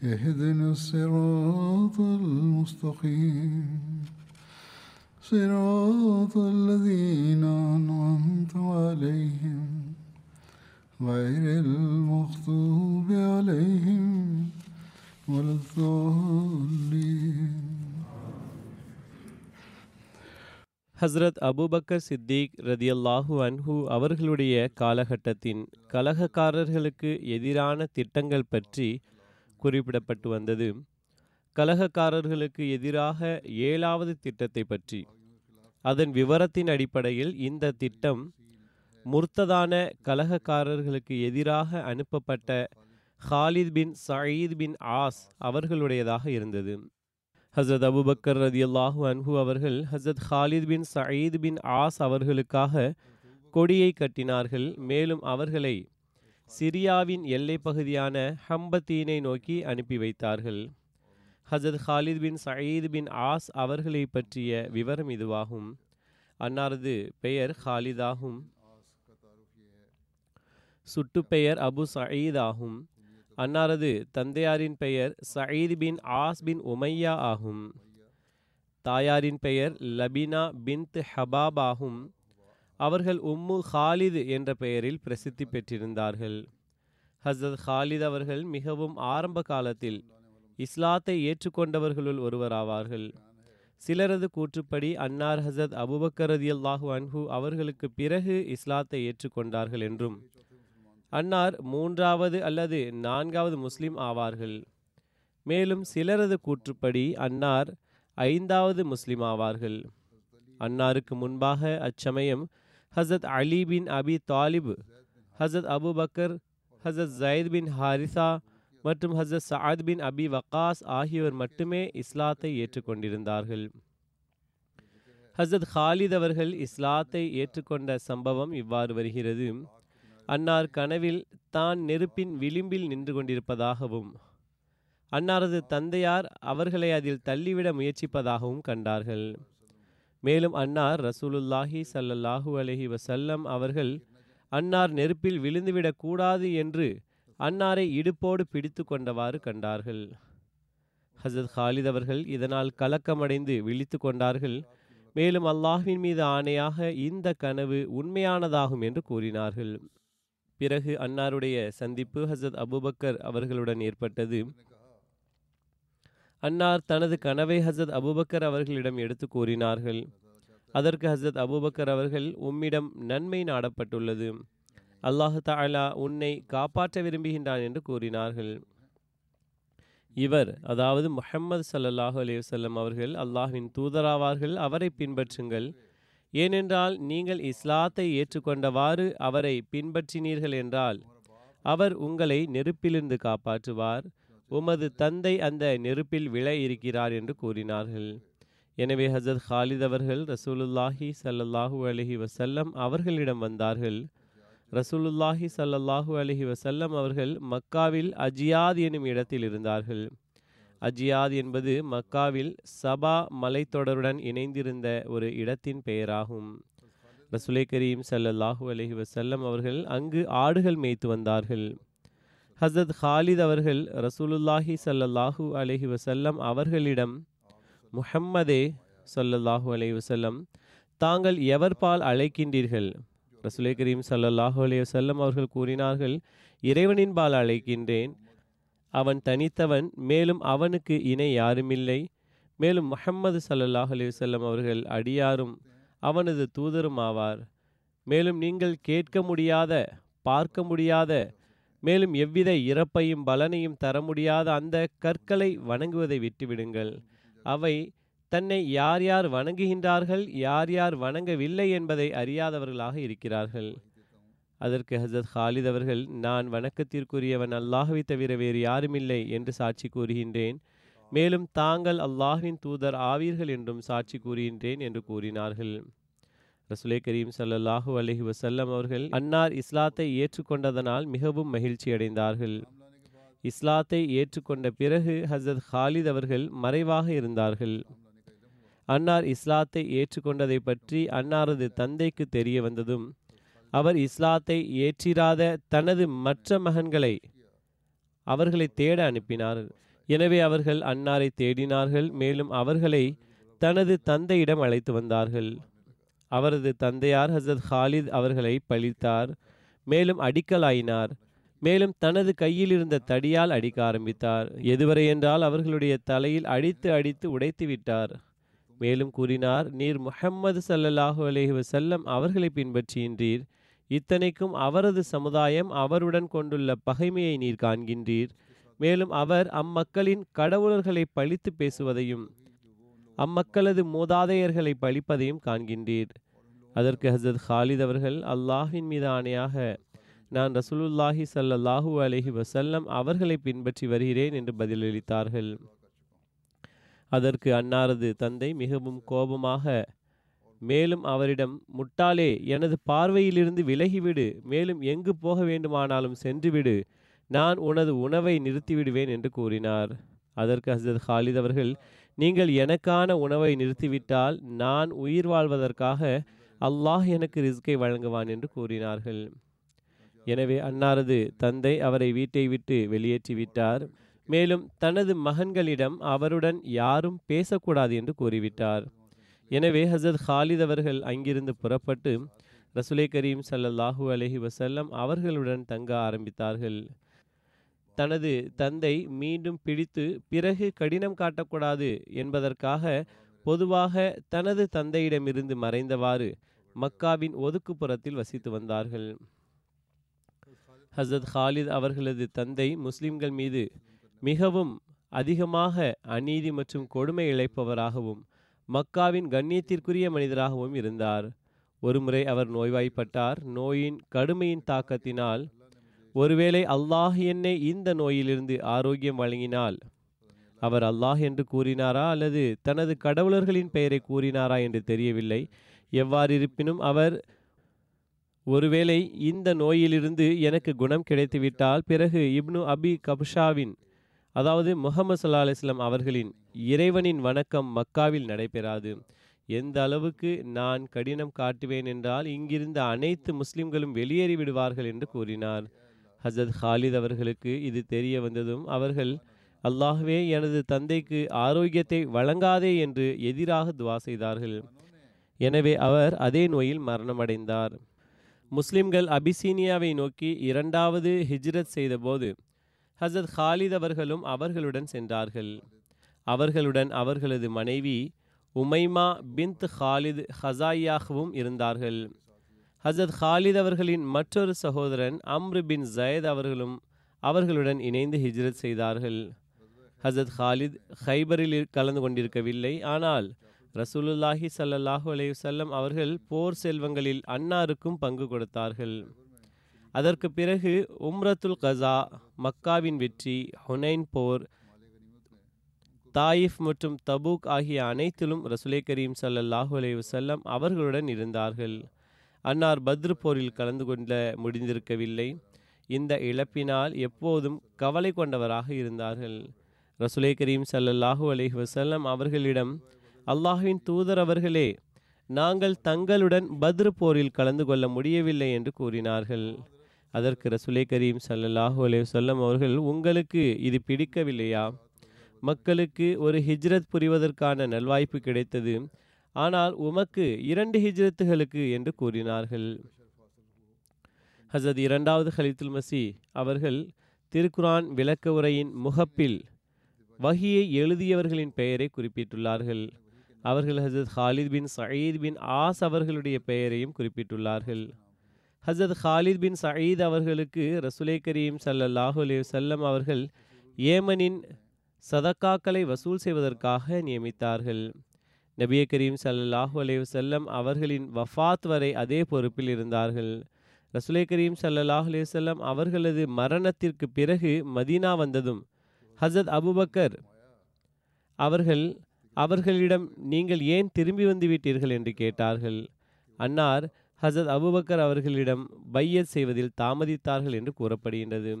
اهدنا الصراط المستقيم صراط الذين أنعمت عليهم غير المغضوب عليهم ولا الضالين Hazrat Abu Bakr Siddique ரதியல்லாஹு அன்ஹு அவர்களுடைய காலகட்டத்தின் கலகக்காரர்களுக்கு எதிரான திட்டங்கள் பற்றி குறிப்பிடப்பட்டு வந்தது. கலகக்காரர்களுக்கு எதிராக ஏழாவது திட்டத்தை பற்றி. அதன் விவரத்தின் அடிப்படையில் இந்த திட்டம் முர்த்ததான கலகக்காரர்களுக்கு எதிராக அனுப்பப்பட்ட Khalid bin Saeed bin Aas அவர்களுடையதாக இருந்தது. ஹசரத் அபுபக்கர் ரதி அல்லாஹு அன்ஹு அவர்கள் ஹசரத் Khalid bin Saeed bin Aas அவர்களுக்காக கொடியை கட்டினார்கள். மேலும் அவர்களை சிரியாவின் எல்லைப் பகுதியான ஹம்பத்தீனை நோக்கி அனுப்பி வைத்தார்கள். ஹசத் Khalid bin Saeed bin Aas அவர்களை பற்றிய விவரம் இதுவாகும். அன்னாரது பெயர் ஹாலிதாகும் சுட்டுப்பெயர் அபு சயீத் ஆகும் அன்னாரது தந்தையாரின் பெயர் சயீத் பின் ஆஸ் பின் உமையா ஆகும். தாயாரின் பெயர் லபினா பின் ஹபாப் ஆகும். அவர்கள் உம்மு ஹாலிது என்ற பெயரில் பிரசித்தி பெற்றிருந்தார்கள். ஹசரத் ஹாலித் அவர்கள் மிகவும் ஆரம்ப காலத்தில் இஸ்லாத்தை ஏற்றுக்கொண்டவர்களுள் ஒருவராவார்கள். சிலரது கூற்றுப்படி அன்னார் ஹசத் அபுபக்கர் ரதியல்லாஹு அன்ஹு அவர்களுக்கு பிறகு இஸ்லாத்தை ஏற்றுக்கொண்டார்கள் என்றும் அன்னார் மூன்றாவது அல்லது நான்காவது முஸ்லிம் ஆவார்கள். மேலும் சிலரது கூற்றுப்படி அன்னார் ஐந்தாவது முஸ்லிம் ஆவார்கள். அன்னாருக்கு முன்பாக அச்சமயம் ஹசரத் அலி பின் அபி தாலிப் ஹசரத் அபுபக்கர் ஹசரத் ஜயத் பின் ஹாரிசா மற்றும் ஹசரத் சாத் பின் அபி வக்காஸ் ஆகியோர் மட்டுமே இஸ்லாத்தை ஏற்றுக்கொண்டிருந்தார்கள். ஹசரத் ஹாலித் அவர்கள் இஸ்லாத்தை ஏற்றுக்கொண்ட சம்பவம் இவ்வாறு வருகிறது. அன்னார் கனவில் தான் நெருப்பின் விளிம்பில் நின்று கொண்டிருப்பதாகவும் அன்னாரது தந்தையார் அவர்களை அதில் தள்ளிவிட முயற்சிப்பதாகவும் கண்டார்கள். மேலும் அன்னார் ரசூலுல்லாஹி சல்லல்லாஹு அலஹி வசல்லம் அவர்கள் அன்னார் நெருப்பில் விழுந்துவிடக் கூடாது என்று அன்னாரை இடுப்போடு பிடித்து கொண்டவாறு கண்டார்கள். ஹசத் ஹாலித் அவர்கள் இதனால் கலக்கமடைந்து விழித்து கொண்டார்கள். மேலும் அல்லாஹ்வின் மீது ஆணையாக இந்த கனவு உண்மையானதாகும் என்று கூறினார்கள். பிறகு அன்னாருடைய சந்திப்பு ஹசத் அபுபக்கர் அவர்களுடன் ஏற்பட்டது. அன்னார் தனது கனவை ஹசரத் அபுபக்கர் அவர்களிடம் எடுத்து கூறினார்கள். அதற்கு ஹசரத் அபுபக்கர் அவர்கள் உம்மிடம் நன்மை நாடப்பட்டுள்ளது. அல்லாஹு தாலா உன்னை காப்பாற்ற விரும்புகின்றான் என்று கூறினார்கள். இவர் அதாவது முஹம்மது சல்லாஹூ அலைஹி அவர்கள் அல்லாஹ்வின் தூதராவார்கள் அவரை பின்பற்றுங்கள். ஏனென்றால் நீங்கள் இஸ்லாத்தை ஏற்றுக்கொண்டவாறு அவரை பின்பற்றினீர்கள் என்றால் அவர் உங்களை நெருப்பிலிருந்து காப்பாற்றுவார். உமது தந்தை அந்த நெருப்பில் விழ இருக்கிறார் என்று கூறினார்கள். எனவே ஹசரத் ஹாலித் அவர்கள் ரசூலுல்லாஹி சல்லல்லாஹூ அலஹி வசல்லம் அவர்களிடம் வந்தார்கள். ரசூலுல்லாஹி சல்லல்லாஹூ அலஹி வசல்லம் அவர்கள் மக்காவில் அஜியாத் எனும் இடத்தில் இருந்தார்கள். அஜியாத் என்பது மக்காவில் சபா மலைத்தொடருடன் இணைந்திருந்த ஒரு இடத்தின் பெயராகும். ரசுலை கரீம் சல்லல்லாஹூ அலஹி வசல்லம் அவர்கள் அங்கு ஆடுகள் மேய்த்து வந்தார்கள். ஹசத் ஹாலித் அவர்கள் ரசூலுல்லாஹி சல்லல்லாஹு அலஹி வசல்லம் அவர்களிடம் முஹம்மதே சல்லல்லாஹூ அலஹி வசல்லம் தாங்கள் எவர் பால் அழைக்கின்றீர்கள் ரசுலை கரீம் சல்லல்லாஹூ அலி வசல்லம் அவர்கள் கூறினார்கள் இறைவனின் பால் அழைக்கின்றேன் அவன் தனித்தவன் மேலும் அவனுக்கு இணை யாருமில்லை மேலும் முஹம்மது ஸல்லல்லாஹு அலி வல்லம் அவர்கள் அடியாரும் அவனது தூதரும் ஆவார் மேலும் நீங்கள் கேட்க முடியாத பார்க்க முடியாத மேலும் எவ்வித இறப்பையும் பலனையும் தர முடியாத அந்த கற்களை வணங்குவதை விட்டுவிடுங்கள். அவை தன்னை யார் யார் வணங்குகின்றார்கள் யார் யார் வணங்கவில்லை என்பதை அறியாதவர்களாக இருக்கிறார்கள். அதற்கு ஹசரத் ஹாலித் அவர்கள் நான் வணக்கத்திற்குரியவன் அல்லாஹுவை தவிர வேறு யாருமில்லை என்று சாட்சி கூறுகின்றேன். மேலும் தாங்கள் அல்லாஹின் தூதர் ஆவீர்கள் என்றும் சாட்சி கூறுகின்றேன் என்று கூறினார்கள். ரசுலே கரீம் ஸல்லல்லாஹு அலஹி வசல்லம் அவர்கள் அன்னார் இஸ்லாத்தை ஏற்றுக்கொண்டதனால் மிகவும் மகிழ்ச்சி அடைந்தார்கள். இஸ்லாத்தை ஏற்றுக்கொண்ட பிறகு ஹசரத் ஹாலித் அவர்கள் மறைவாக இருந்தார்கள். அன்னார் இஸ்லாத்தை ஏற்றுக்கொண்டதை பற்றி அன்னாரது தந்தைக்கு தெரிய வந்ததும் அவர் இஸ்லாத்தை ஏற்றிராத தனது மற்ற மகன்களை அவர்களை தேட அனுப்பினார். எனவே அவர்கள் அன்னாரை தேடினார்கள் மேலும் அவர்களை தனது தந்தையிடம் அழைத்து வந்தார்கள். அவரது தந்தையார் ஹசரத் ஹாலித் அவர்களை பழித்தார் மேலும் அடிக்கலாயினார். மேலும் தனது கையில் இருந்த தடியால் அடிக்க ஆரம்பித்தார். எதுவரை என்றால் அவர்களுடைய தலையில் அடித்து அடித்து உடைத்து விட்டார். மேலும் கூறினார் நீர் முஹம்மது சல்லல்லாஹு அலைஹி வஸல்லம் அவர்களை பின்பற்றுகின்றீர் இத்தனைக்கும் அவரது சமுதாயம் அவருடன் கொண்டுள்ள பகைமையை நீர் காண்கின்றீர். மேலும் அவர் அம்மக்களின் கடவுளர்களை பழித்து பேசுவதையும் அம்மக்களது மூதாதையர்களை பழிப்பதையும் காண்கின்றீர். அதற்கு ஹசரத் ஹாலித் அவர்கள் அல்லாஹின் மீது ஆணையாக நான் ரசூலுல்லாஹி ஸல்லல்லாஹு அலஹி வசல்லம் அவர்களை பின்பற்றி வருகிறேன் என்று பதிலளித்தார்கள். அதற்கு அன்னாரது தந்தை மிகவும் கோபமாக மேலும் அவரிடம் முட்டாளே எனது பார்வையிலிருந்து விலகிவிடு மேலும் எங்கு போக வேண்டுமானாலும் சென்றுவிடு நான் உனது உணவை நிறுத்திவிடுவேன் என்று கூறினார். அதற்கு ஹசரத் ஹாலித் அவர்கள் நீங்கள் எனக்கான உணவை நிறுத்திவிட்டால் நான் உயிர் வாழ்வதற்காக அல்லாஹ் எனக்கு ரிஸ்கை வழங்குவான் என்று கூறினார்கள். எனவே அன்னாரது தந்தை அவரை வீட்டை விட்டு வெளியேற்றிவிட்டார். மேலும் தனது மகன்களிடம் அவருடன் யாரும் பேசக்கூடாது என்று கூறிவிட்டார். எனவே ஹசரத் ஹாலித் அவர்கள் அங்கிருந்து புறப்பட்டு ரசுலை கரீம் ஸல்லல்லாஹு அலஹி வசல்லம் அவர்களுடன் தங்க ஆரம்பித்தார்கள். தனது தந்தை மீண்டும் பிடித்து பிறகு கடினம் காட்டக்கூடாது என்பதற்காக பொதுவாக தனது தந்தையிடமிருந்து மறைந்தவாறு மக்காவின் ஒதுக்குப்புறத்தில் வசித்து வந்தார்கள். ஹசரத் ஹாலித் அவர்களது தந்தை முஸ்லிம்கள் மீது மிகவும் அதிகமாக அநீதி மற்றும் கொடுமை இழைப்பவராகவும் மக்காவின் கண்ணியத்திற்குரிய மனிதராகவும் இருந்தார். ஒருமுறை அவர் நோய்வாய்ப்பட்டார். நோயின் கடுமையின் தாக்கத்தினால் ஒருவேளை அல்லாஹ் என்னை இந்த நோயிலிருந்து ஆரோக்கியம் வழங்கினால் அவர் அல்லாஹ் என்று கூறினாரா அல்லது தனது கடவுளர்களின் பெயரை கூறினாரா என்று தெரியவில்லை. எவ்வாறு இருப்பினும் அவர் ஒருவேளை இந்த நோயிலிருந்து எனக்கு குணம் கிடைத்துவிட்டால் பிறகு இப்னு அபி கப்ஷாவின் அதாவது முகமது சல்லா அலிஸ்லாம் அவர்களின் இறைவனின் வணக்கம் மக்காவில் நடைபெறாது. எந்த அளவுக்கு நான் கடினம் காட்டுவேன் என்றால் இங்கிருந்த அனைத்து முஸ்லிம்களும் வெளியேறி விடுவார்கள் என்று கூறினார். ஹசரத் ஹாலித் அவர்களுக்கு இது தெரிய வந்ததும் அவர்கள் அல்லாஹ்வே எனது தந்தைக்கு ஆரோக்கியத்தை வழங்காதே என்று எதிராக துவா செய்தார்கள். எனவே அவர் அதே நோயில் மரணமடைந்தார். முஸ்லிம்கள் அபிசீனியாவை நோக்கி இரண்டாவது ஹிஜ்ரத் செய்தபோது ஹசரத் ஹாலித் அவர்களும் அவர்களுடன் சென்றார்கள். அவர்களுடன் அவர்களது மனைவி உமைமா பிந்த் ஹாலித் ஹசாயாகவும் இருந்தார்கள். ஹசத் ஹாலித் அவர்களின் மற்றொரு சகோதரன் அம்ரு பின் ஜயத் அவர்களும் அவர்களுடன் இணைந்து ஹிஜ்ரத் செய்தார்கள். ஹசத் ஹாலித் ஹைபரில் கலந்து கொண்டிருக்கவில்லை. ஆனால் ரசூலுல்லாஹி சல்லாஹூ அலைஹி வஸல்லம் அவர்கள் போர் செல்வங்களில் அன்னாருக்கும் பங்கு கொடுத்தார்கள். அதற்கு பிறகு உம்ரத்துல் கசா மக்காவின் வெற்றி ஹுனைன் போர் தாயிஃப் மற்றும் தபூக் ஆகிய அனைத்திலும் ரசுலே கரீம் சல்லாஹூ அலைஹி செல்லம் அவர்களுடன் இருந்தார்கள். அன்னார் பத்ரு போரில் கலந்து கொள்ள முடிந்திருக்கவில்லை. இந்த இழப்பினால் எப்போதும் கவலை கொண்டவராக இருந்தார்கள். ரசுலே கரீம் ஸல்லல்லாஹு அலைஹி வசல்லம் அவர்களிடம் அல்லாஹின் தூதர் அவர்களே நாங்கள் தங்களுடன் பத்ரு போரில் கலந்து கொள்ள முடியவில்லை என்று கூறினார்கள். அதற்கு ரசுலே கரீம் ஸல்லல்லாஹு அலி வஸல்லம் அவர்கள் உங்களுக்கு இது பிடிக்கவில்லையா? மக்களுக்கு ஒரு ஹிஜ்ரத் புரிவதற்கான நல்வாய்ப்பு கிடைத்தது. ஆனால் உமக்கு இரண்டு ஹிஜ்ரத்துகளுக்கு என்று கூறினார்கள். ஹசரத் இரண்டாவது ஹலித்துல் மசி அவர்கள் திருக்குரான் விளக்க உரையின் முகப்பில் வஹியை எழுதியவர்களின் பெயரை குறிப்பிட்டுள்ளார்கள். அவர்கள் ஹசரத் Khalid bin Saeed bin Aas அவர்களுடைய பெயரையும் குறிப்பிட்டுள்ளார்கள். ஹசரத் ஹாலித் பின் சயீத் அவர்களுக்கு ரசுலை கரீம் ஸல்லல்லாஹு அலி செல்லம் அவர்கள் ஏமனின் சதக்காக்களை வசூல் செய்வதற்காக நியமித்தார்கள். நபிய கரீம் சல்லாஹூ அலைஹி செல்லம் அவர்களின் வஃபாத் வரை அதே பொறுப்பில் இருந்தார்கள். ரசுலை கரீம் ஸல்லல்லாஹு அலைஹி அவர்களது மரணத்திற்கு பிறகு மதீனா வந்ததும் ஹசத் அபுபக்கர் அவர்கள் அவர்களிடம் நீங்கள் ஏன் திரும்பி வந்து விட்டீர்கள் என்று கேட்டார்கள். அன்னார் ஹசத் அபுபக்கர் அவர்களிடம் பையத் செய்வதில் தாமதித்தார்கள் என்று கூறப்படுகின்றது.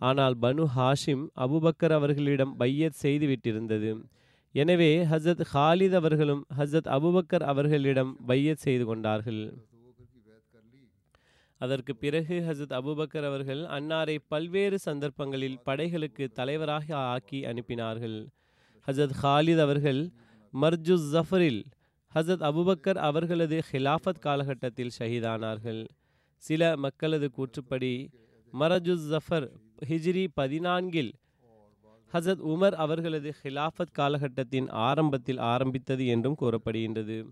ஆனால் பனு ஹாஷிம் அபுபக்கர் அவர்களிடம் பையத் செய்து விட்டிருந்தது. எனவே ஹசரத் ஹாலித் அவர்களும் ஹசரத் அபுபக்கர் அவர்களிடம் பையத் செய்து கொண்டார்கள். அதற்கு பிறகு ஹசரத் அபுபக்கர் அவர்கள் அன்னாரை பல்வேறு சந்தர்ப்பங்களில் படைகளுக்கு தலைவராக ஆக்கி அனுப்பினார்கள். ஹசரத் ஹாலித் அவர்கள் மர்ஜுஸ் ஜஃபரில் ஹசரத் அபுபக்கர் அவர்களது ஹிலாஃபத் காலகட்டத்தில் ஷஹீதானார்கள். சில மக்களது கூற்றுப்படி மரஜு ஜஃபர் ஹிஜ்ரி பதினான்கில் ஹசத் உமர் அவர்களது ஹிலாஃபத் காலகட்டத்தின் ஆரம்பத்தில் ஆரம்பித்தது என்றும் கூறப்படுகின்றது.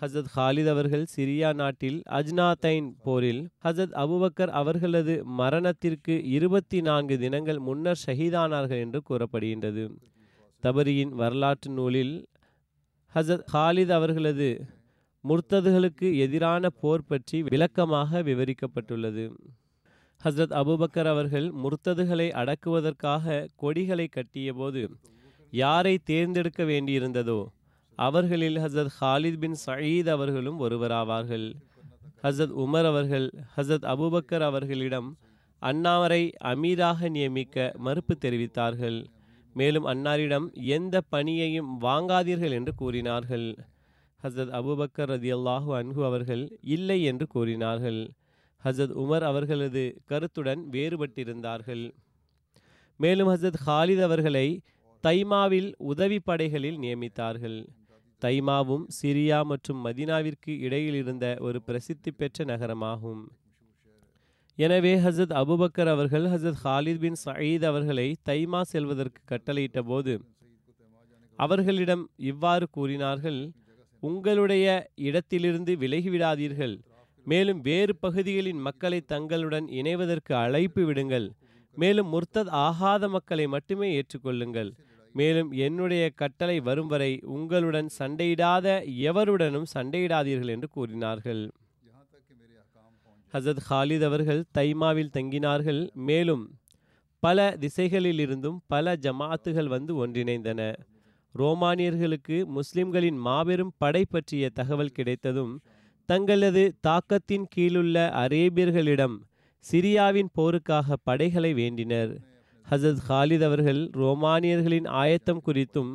ஹசத் ஹாலித் அவர்கள் சிரியா நாட்டில் அஜ்னாத்தைன் போரில் ஹசத் அபுபக்கர் அவர்களது மரணத்திற்கு இருபத்தி நான்கு தினங்கள் முன்னர் ஷஹீதானார்கள் என்று கூறப்படுகின்றது. தபரியின் வரலாற்று நூலில் ஹசத் ஹாலித் அவர்களது முர்த்ததுகளுக்கு எதிரான போர் பற்றி விளக்கமாக விவரிக்கப்பட்டுள்ளது. ஹஸ்ரத் அபுபக்கர் அவர்கள் முர்த்ததுகளை அடக்குவதற்காக கொடிகளை கட்டியபோது யாரை தேர்ந்தெடுக்க வேண்டியிருந்ததோ அவர்களில் ஹசரத் ஹாலித் பின் சயீத் அவர்களும் ஒருவராவார்கள். ஹசரத் உமர் அவர்கள் ஹசரத் அபுபக்கர் அவர்களிடம் அன்னாரை அமீராக நியமிக்க மறுப்பு தெரிவித்தார்கள். மேலும் அன்னாரிடம் எந்த பணியையும் வாங்காதீர்கள் என்று கூறினார்கள். ஹசரத் அபுபக்கர் ரதியல்லாஹு அன்ஹு அவர்கள் இல்லை என்று கூறினார்கள். ஹசத் உமர் அவர்களது கருத்துடன் வேறுபட்டிருந்தார்கள். மேலும் ஹசத் ஹாலித் அவர்களை தைமாவில் உதவி படைகளில் நியமித்தார்கள். தைமாவும் சிரியா மற்றும் மதினாவிற்கு இடையில் இருந்த ஒரு பிரசித்தி பெற்ற நகரமாகும். எனவே ஹசத் அபுபக்கர் அவர்கள் ஹசத் ஹாலித் பின் சயீத் அவர்களை தைமா செல்வதற்கு கட்டளையிட்ட போது அவர்களிடம் இவ்வாறு கூறினார்கள் உங்களுடைய இடத்திலிருந்து விலகிவிடாதீர்கள். மேலும் வேறு பகுதிகளின் மக்களை தங்களுடன் இணைவதற்கு அழைப்பு விடுங்கள். மேலும் முர்த்தத் ஆகாத மக்களை மட்டுமே ஏற்றுக்கொள்ளுங்கள். மேலும் என்னுடைய கட்டளை வரும் வரை உங்களுடன் சண்டையிடாத எவருடனும் சண்டையிடாதீர்கள் என்று கூறினார்கள். ஹசத் ஹாலித் அவர்கள் தைமாவில் தங்கினார்கள். மேலும் பல திசைகளிலிருந்தும் பல ஜமாத்துகள் வந்து ஒன்றிணைந்தன. ரோமானியர்களுக்கு முஸ்லிம்களின் மாபெரும் படை பற்றிய தகவல் கிடைத்ததும் தங்களது தாக்கத்தின் கீழுள்ள அரேபியர்களிடம் சிரியாவின் போருக்காக படைகளை வேண்டினர். ஹசத் ஹாலித் அவர்கள் ரோமானியர்களின் ஆயத்தம் குறித்தும்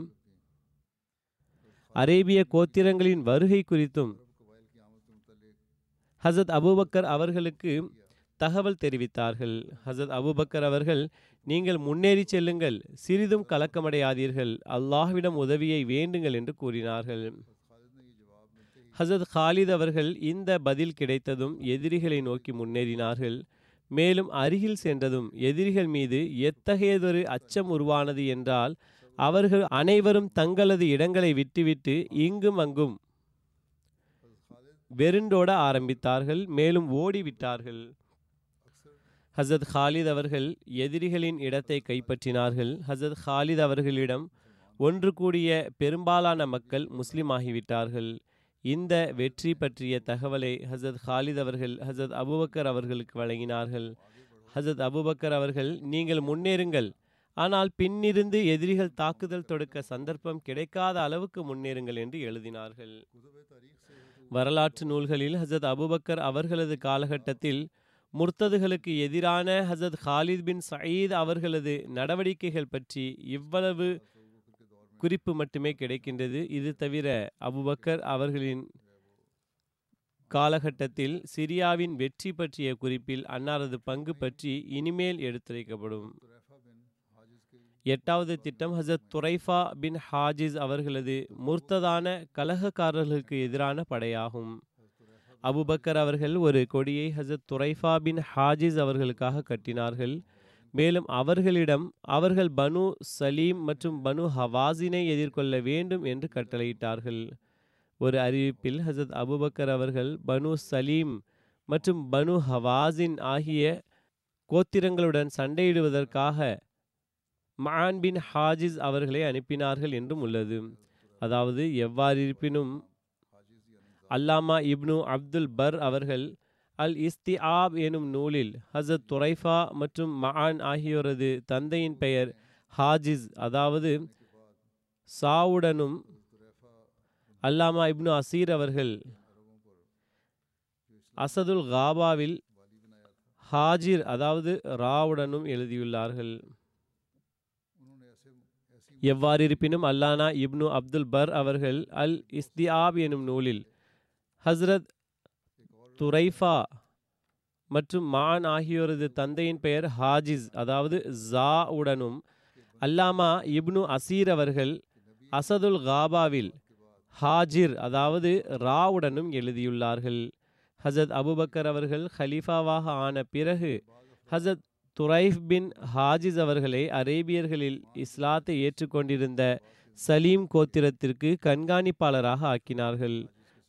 அரேபிய கோத்திரங்களின் வருகை குறித்தும் ஹசத் அபூபக்கர் அவர்களுக்கு தகவல் தெரிவித்தார்கள். ஹசத் அபூபக்கர் அவர்கள் நீங்கள் முன்னேறி செல்லுங்கள் சிறிதும் கலக்கமடையாதீர்கள் அல்லாஹ்விடம் உதவியை வேண்டுங்கள் என்று கூறினார்கள். ஹசத் ஹாலித் அவர்கள் இந்த பதில் கிடைத்ததும் எதிரிகளை நோக்கி முன்னேறினார்கள். மேலும் அருகில் சென்றதும் எதிரிகள் மீது எத்தகையதொரு அச்சம் உருவானது என்றால் அவர்கள் அனைவரும் தங்களது இடங்களை விட்டுவிட்டு இங்கும் அங்கும் வெருண்டோட ஆரம்பித்தார்கள் மேலும் ஓடிவிட்டார்கள். ஹசத் ஹாலித் அவர்கள் எதிரிகளின் இடத்தை கைப்பற்றினார்கள். ஹசத் ஹாலித் அவர்களிடம் ஒன்று கூடிய பெரும்பாலான மக்கள் முஸ்லிம் ஆகிவிட்டார்கள் இந்த வெற்றி பற்றிய தகவலை ஹசத் ஹாலித் அவர்கள் ஹசத் அபுபக்கர் அவர்களுக்கு வழங்கினார்கள். ஹசத் அபுபக்கர் அவர்கள் நீங்கள் முன்னேறுங்கள். ஆனால் பின்னிருந்து எதிரிகள் தாக்குதல் தொடுக்க சந்தர்ப்பம் கிடைக்காத அளவுக்கு முன்னேறுங்கள் என்று எழுதினார்கள். வரலாற்று நூல்களில் ஹசத் அபுபக்கர் அவர்களது காலகட்டத்தில் முர்த்ததுகளுக்கு எதிரான ஹசத் ஹாலித் பின் சயீத் அவர்களது நடவடிக்கைகள் பற்றி இவ்வளவு குறிப்பு மட்டுமே கிடைக்கின்றது. இது தவிர அபுபக்கர் அவர்களின் காலகட்டத்தில் சிரியாவின் வெற்றி பற்றிய குறிப்பில் அன்னாரது பங்கு பற்றி இனிமேல் எடுத்துரைக்கப்படும். எட்டாவது திட்டம் ஹசத் துரைஃபா பின் ஹாஜிஸ் அவர்களது முர்த்ததான கலகக்காரர்களுக்கு எதிரான படையாகும். அபுபக்கர் அவர்கள் ஒரு கொடியை ஹசத் துரைஃபா பின் ஹாஜிஸ் அவர்களுக்காக கட்டினார்கள். மேலும் அவர்களிடம் அவர்கள் பனு சலீம் மற்றும் பனு ஹவாஸினை எதிர்கொள்ள வேண்டும் என்று கட்டளையிட்டார்கள். ஒரு அறிவிப்பில் ஹசத் அபுபக்கர் அவர்கள் பனு சலீம் மற்றும் பனு ஹவாஸின் ஆகிய கோத்திரங்களுடன் சண்டையிடுவதற்காக மான்பின் ஹாஜிஸ் அவர்களை அனுப்பினார்கள் என்றும் உள்ளது. அதாவது எவ்வாறிருப்பினும் அல்லாமா இப்னு அப்துல் பர் அவர்கள் அல் இஸ்திஆப் எனும் நூலில் ஹசத் துரைஃபா மற்றும் மஹான் ஆகியோரது தந்தையின் பெயர் ஹாஜிஸ் அதாவது சாவுடனும் அல்லாமா இப்னு அசீர் அவர்கள் அசதுல் காபாவில் ஹாஜிர் அதாவது ராவுடனும் எழுதியுள்ளார்கள். எவ்வாறிருப்பினும் அல்லானா இப்னு அப்துல் பர் அவர்கள் அல் இஸ்தியாப் எனும் நூலில் ஹஸ்ரத் துரைஃபா மற்றும் மான் ஆகியோரது தந்தையின் பெயர் ஹாஜிஸ் அதாவது ஜா உடனும். அல்லாமா இப்னு அசீர் அவர்கள் அசதுல் காபாவில் ஹாஜிர் அதாவது ராவுடனும் எழுதியுள்ளார்கள். ஹசத் அபுபக்கர் அவர்கள் ஹலீஃபாவாக ஆன பிறகு ஹசத் துரைஃப் பின் ஹாஜிஸ் அவர்களை அரேபியர்களில் இஸ்லாத்தை ஏற்றுக்கொண்டிருந்த சலீம் கோத்திரத்திற்கு கண்காணிப்பாளராக ஆக்கினார்கள்.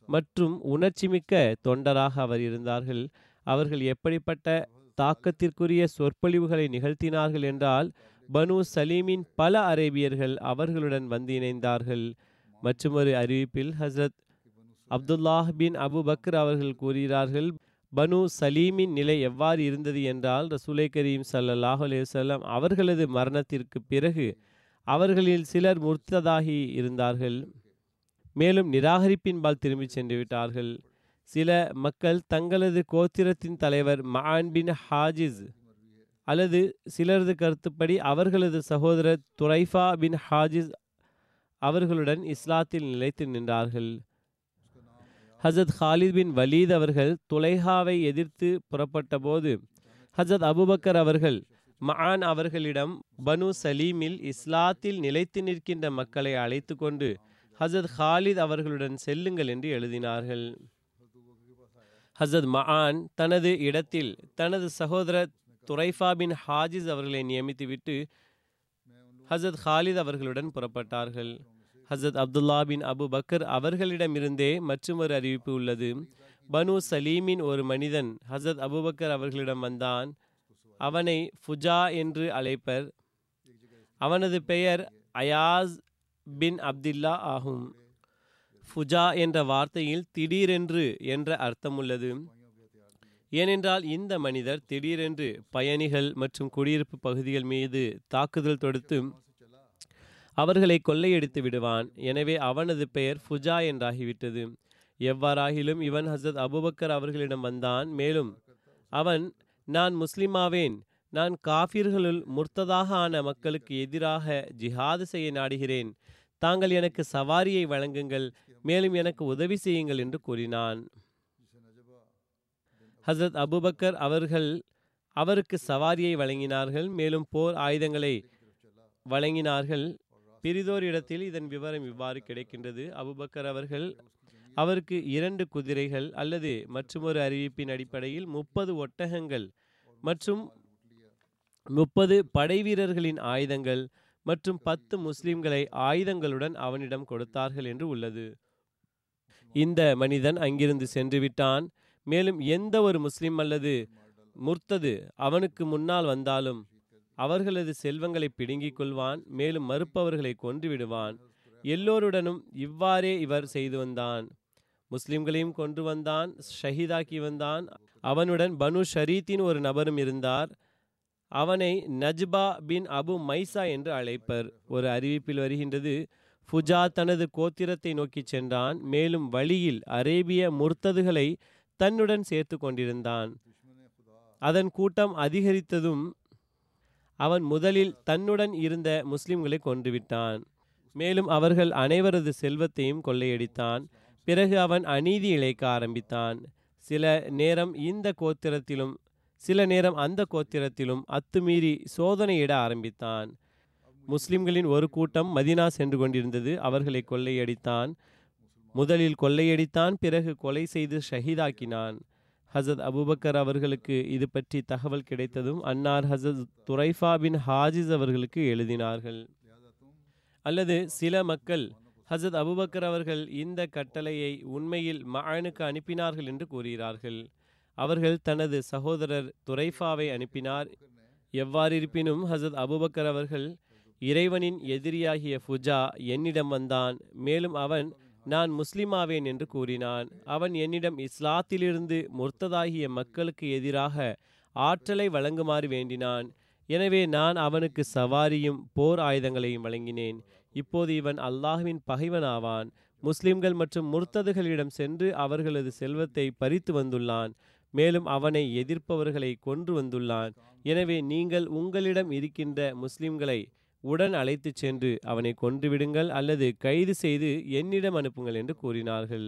மற்றும் உணர்ச்சிமிக்க தொண்டராக அவர் இருந்தார்கள். அவர்கள் எப்படிப்பட்ட தாக்கத்திற்குரிய சொற்பொழிவுகளை நிகழ்த்தினார்கள் என்றால் பனு சலீமின் பல அரேபியர்கள் அவர்களுடன் வந்து இணைந்தார்கள். மற்றொரு அறிவிப்பில் ஹசரத் அப்துல்லாஹ் பின் அபு பக்ர் அவர்கள் கூறுகிறார்கள் பனு சலீமின் நிலை எவ்வாறு இருந்தது என்றால் ரசூலை கரீம் சல்லாஹ் அலையுசல்லாம் அவர்களது மரணத்திற்கு பிறகு அவர்களில் சிலர் முர்த்ததாகி இருந்தார்கள். மேலும் நிராகரிப்பின்பால் திரும்பிச் சென்று விட்டார்கள். சில மக்கள் தங்களது கோத்திரத்தின் தலைவர் மஆன் பின் ஹாஜிஸ் அல்லது சிலரது கருத்துப்படி அவர்களது சகோதரர் துரைஃபா பின் ஹாஜிஸ் அவர்களுடன் இஸ்லாத்தில் நிலைத்து நின்றார்கள். ஹசத் ஹாலித் பின் வலீத் அவர்கள் துலைஹாவை எதிர்த்து புறப்பட்ட போது ஹசரத் அபுபக்கர் அவர்கள் மஹான் அவர்களிடம் பனு சலீமில் இஸ்லாத்தில் நிலைத்து நிற்கின்ற மக்களை அழைத்து கொண்டு ஹசத் ஹாலித் அவர்களுடன் செல்லுங்கள் என்று எழுதினார்கள். ஹசத் மஆன் தனது இடத்தில் தனது சகோதரர் துரைஃபா பின் ஹாஜிஸ் அவர்களை நியமித்துவிட்டு ஹசத் ஹாலித் அவர்களுடன் புறப்பட்டார்கள். ஹசத் அப்துல்லா பின் அபு பக்கர் அவர்களிடமிருந்தே மற்றொரு அறிவிப்பு உள்ளது. பனு சலீமின் ஒரு மனிதன் ஹசத் அபுபக்கர் அவர்களிடம் வந்தான். அவனை ஃபுஜா என்று அழைப்பர். அவனது பெயர் அயாஸ் பின் அப்துல்லா ஆகும். ஃபுஜா என்ற வார்த்தையில் திடீரென்று என்ற அர்த்தம் உள்ளது ஏனென்றால் இந்த மனிதர் திடீரென்று பயணிகள் மற்றும் குடியிருப்பு பகுதிகள் மீது தாக்குதல் தொடுத்து அவர்களை கொள்ளையடித்து விடுவான். எனவே அவனது பெயர் ஃபுஜா என்றாகிவிட்டது. எவ்வாறாகிலும் இவன் ஹசரத் அபுபக்கர் அவர்களிடம் வந்தான். மேலும் அவன் நான் முஸ்லிமாவேன். நான் காஃபிர்களுள் முர்த்ததாக ஆன மக்களுக்கு எதிராக ஜிஹாது செய்ய நாடுகிறேன். தாங்கள் எனக்கு சவாரியை வழங்குங்கள் மேலும் எனக்கு உதவி செய்யுங்கள் என்று கூறினான். ஹசரத் அபுபக்கர் அவர்கள் அவருக்கு சவாரியை வழங்கினார்கள் மேலும் போர் ஆயுதங்களை வழங்கினார்கள். பிரிதோர் இடத்தில் இதன் விவரம் இவ்வாறு கிடைக்கின்றது. அபுபக்கர் அவர்கள் அவருக்கு இரண்டு குதிரைகள் அல்லது மற்றொரு அறிவிப்பின் அடிப்படையில் முப்பது ஒட்டகங்கள் மற்றும் முப்பது படை வீரர்களின் ஆயுதங்கள் மற்றும் பத்து முஸ்லிம்களை ஆயுதங்களுடன் அவனிடம் கொடுத்தார்கள் என்று உள்ளது. இந்த மனிதன் அங்கிருந்து சென்று விட்டான். மேலும் எந்த ஒரு முஸ்லிம் அல்லது முர்த்தது அவனுக்கு முன்னால் வந்தாலும் அவர்களது செல்வங்களை பிடுங்கிக் கொள்வான் மேலும் மறுப்பவர்களை கொன்று விடுவான். எல்லோருடனும் இவ்வாறே இவர் செய்து வந்தான். முஸ்லிம்களையும் கொன்று வந்தான் ஷஹீதாக்கி வந்தான். அவனுடன் பனு ஷரீத்தின் ஒரு நபரும் இருந்தார். அவனை நஜ்பா பின் அபு மைசா என்று அழைப்பர். ஒரு அறிவிப்பில் வருகின்றது ஃபுஜா தனது கோத்திரத்தை நோக்கி சென்றான் மேலும் வழியில் அரேபிய முர்த்ததுகளை தன்னுடன் சேர்த்து கொண்டிருந்தான். அதன் கூட்டம் அதிகரித்ததும் அவன் முதலில் தன்னுடன் இருந்த முஸ்லிம்களை கொன்றுவிட்டான். மேலும் அவர்கள் அனைவரது செல்வத்தையும் கொள்ளையடித்தான். பிறகு அவன் அநீதி இழைக்க ஆரம்பித்தான். சில நேரம் இந்த கோத்திரத்திலும் சில நேரம் அந்த கோத்திரத்திலும் அத்துமீறி சோதனையிட ஆரம்பித்தான். முஸ்லிம்களின் ஒரு கூட்டம் மதினா சென்று கொண்டிருந்தது. அவர்களை கொள்ளையடித்தான். முதலில் கொள்ளையடித்தான் பிறகு கொலை செய்து ஷஹீதாக்கினான். ஹசத் அபூபக்கர் அவர்களுக்கு இது பற்றி தகவல் கிடைத்ததும் அன்னார் ஹசத் துரைஃபா பின் ஹாஜிஸ் அவர்களுக்கு எழுதினார்கள். அல்லது சில மக்கள் ஹசத் அபூபக்கர் அவர்கள் இந்த கட்டளையை உண்மையில் மகனுக்கு அனுப்பினார்கள் என்று கூறுகிறார்கள். அவர்கள் தனது சகோதரர் துரைஃபாவை அனுப்பினார். எவ்வாறிருப்பினும் ஹசத் அபூபக்கர் அவர்கள் இறைவனின் எதிரியாகிய ஃபுஜா என்னிடம் வந்தான். மேலும் அவன் நான் முஸ்லிமாவேன் என்று கூறினான். அவன் என்னிடம் இஸ்லாத்திலிருந்து முர்த்ததாகிய மக்களுக்கு எதிராக ஆற்றலை வழங்குமாறு வேண்டினான். எனவே நான் அவனுக்கு சவாரியும் போர் ஆயுதங்களையும் வழங்கினேன். இப்போது இவன் அல்லாஹ்வின் பகைவனாவான். முஸ்லிம்கள் மற்றும் முர்த்ததுகளிடம் சென்று அவர்களது செல்வத்தை பறித்து வந்துள்ளான். மேலும் அவனை எதிர்ப்பவர்களை கொன்று வந்துள்ளான். எனவே நீங்கள் உங்களிடம் இருக்கின்ற முஸ்லிம்களை உடன் அழைத்துச் சென்று அவனை கொன்றுவிடுங்கள் அல்லது கைது செய்து என்னிடம் அனுப்புங்கள் என்று கூறினார்கள்.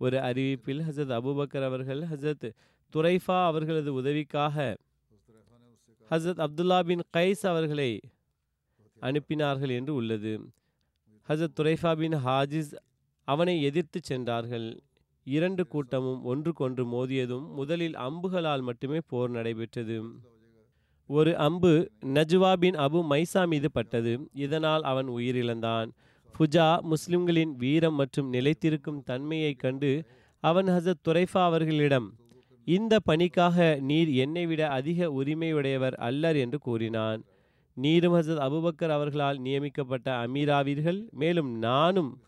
ஒரு அறிவிப்பில் ஹசரத் அபூபக்கர் அவர்கள் ஹசரத் துரைஃபா அவர்களது உதவிக்காக ஹசரத் அப்துல்லா பின் கைஸ் அவர்களை அனுப்பினார்கள் என்று உள்ளது. ஹசரத் துரைஃபா பின் ஹாஜிஸ் அவனை எதிர்த்து சென்றார்கள். இரண்டு கூட்டமும் ஒன்றுக்கொன்று மோதியதும் முதலில் அம்புகளால் மட்டுமே போர் நடைபெற்றது. ஒரு அம்பு நஜ்வா பின் அபு மைசா மீது பட்டது. இதனால் அவன் உயிரிழந்தான். ஃபுஜா முஸ்லிம்களின் வீரம் மற்றும் நிலைத்திருக்கும் தன்மையைக் கண்டு அவன் ஹசத் துரைஃபா அவர்களிடம் இந்த பணிக்காக நீர் என்னை விட அதிக உரிமையுடையவர் அல்லர் என்று கூறினான். நீரும் ஹசத் அபுபக்கர் அவர்களால் நியமிக்கப்பட்ட அமீராவீர்கள் மேலும் நானும்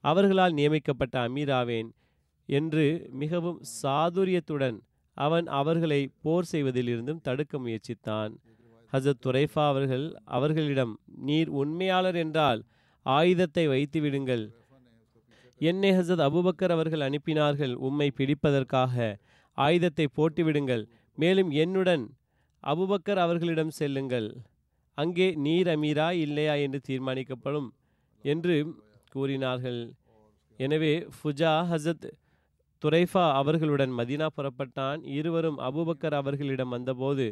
அவர்களால் நியமிக்கப்பட்ட அமீராவேன். என்று மிகவும் சாதுரியத்துடன் அவன் அவர்களை போர் செய்வதிலிருந்தும் தடுக்க முயற்சித்தான். ஹசத் துரைஃபா அவர்கள் அவர்களிடம் நீர் உண்மையாளர் என்றால் ஆயுதத்தை வைத்து விடுங்கள் என்னை ஹசத் அபுபக்கர் அவர்கள் அனுப்பினார்கள். உம்மை பிடிப்பதற்காக ஆயுதத்தை போட்டுவிடுங்கள். மேலும் என்னுடன் அபுபக்கர் அவர்களிடம் செல்லுங்கள். அங்கே நீர் அமீரா இல்லையா என்று தீர்மானிக்கப்படும் என்று கூறினார்கள். எனவே ஃபுஜா ஹசத் துரைஃபா அவர்களுடன் மதீனா புறப்பட்டான். இருவரும் அபுபக்கர் அவர்களிடம் வந்தபோது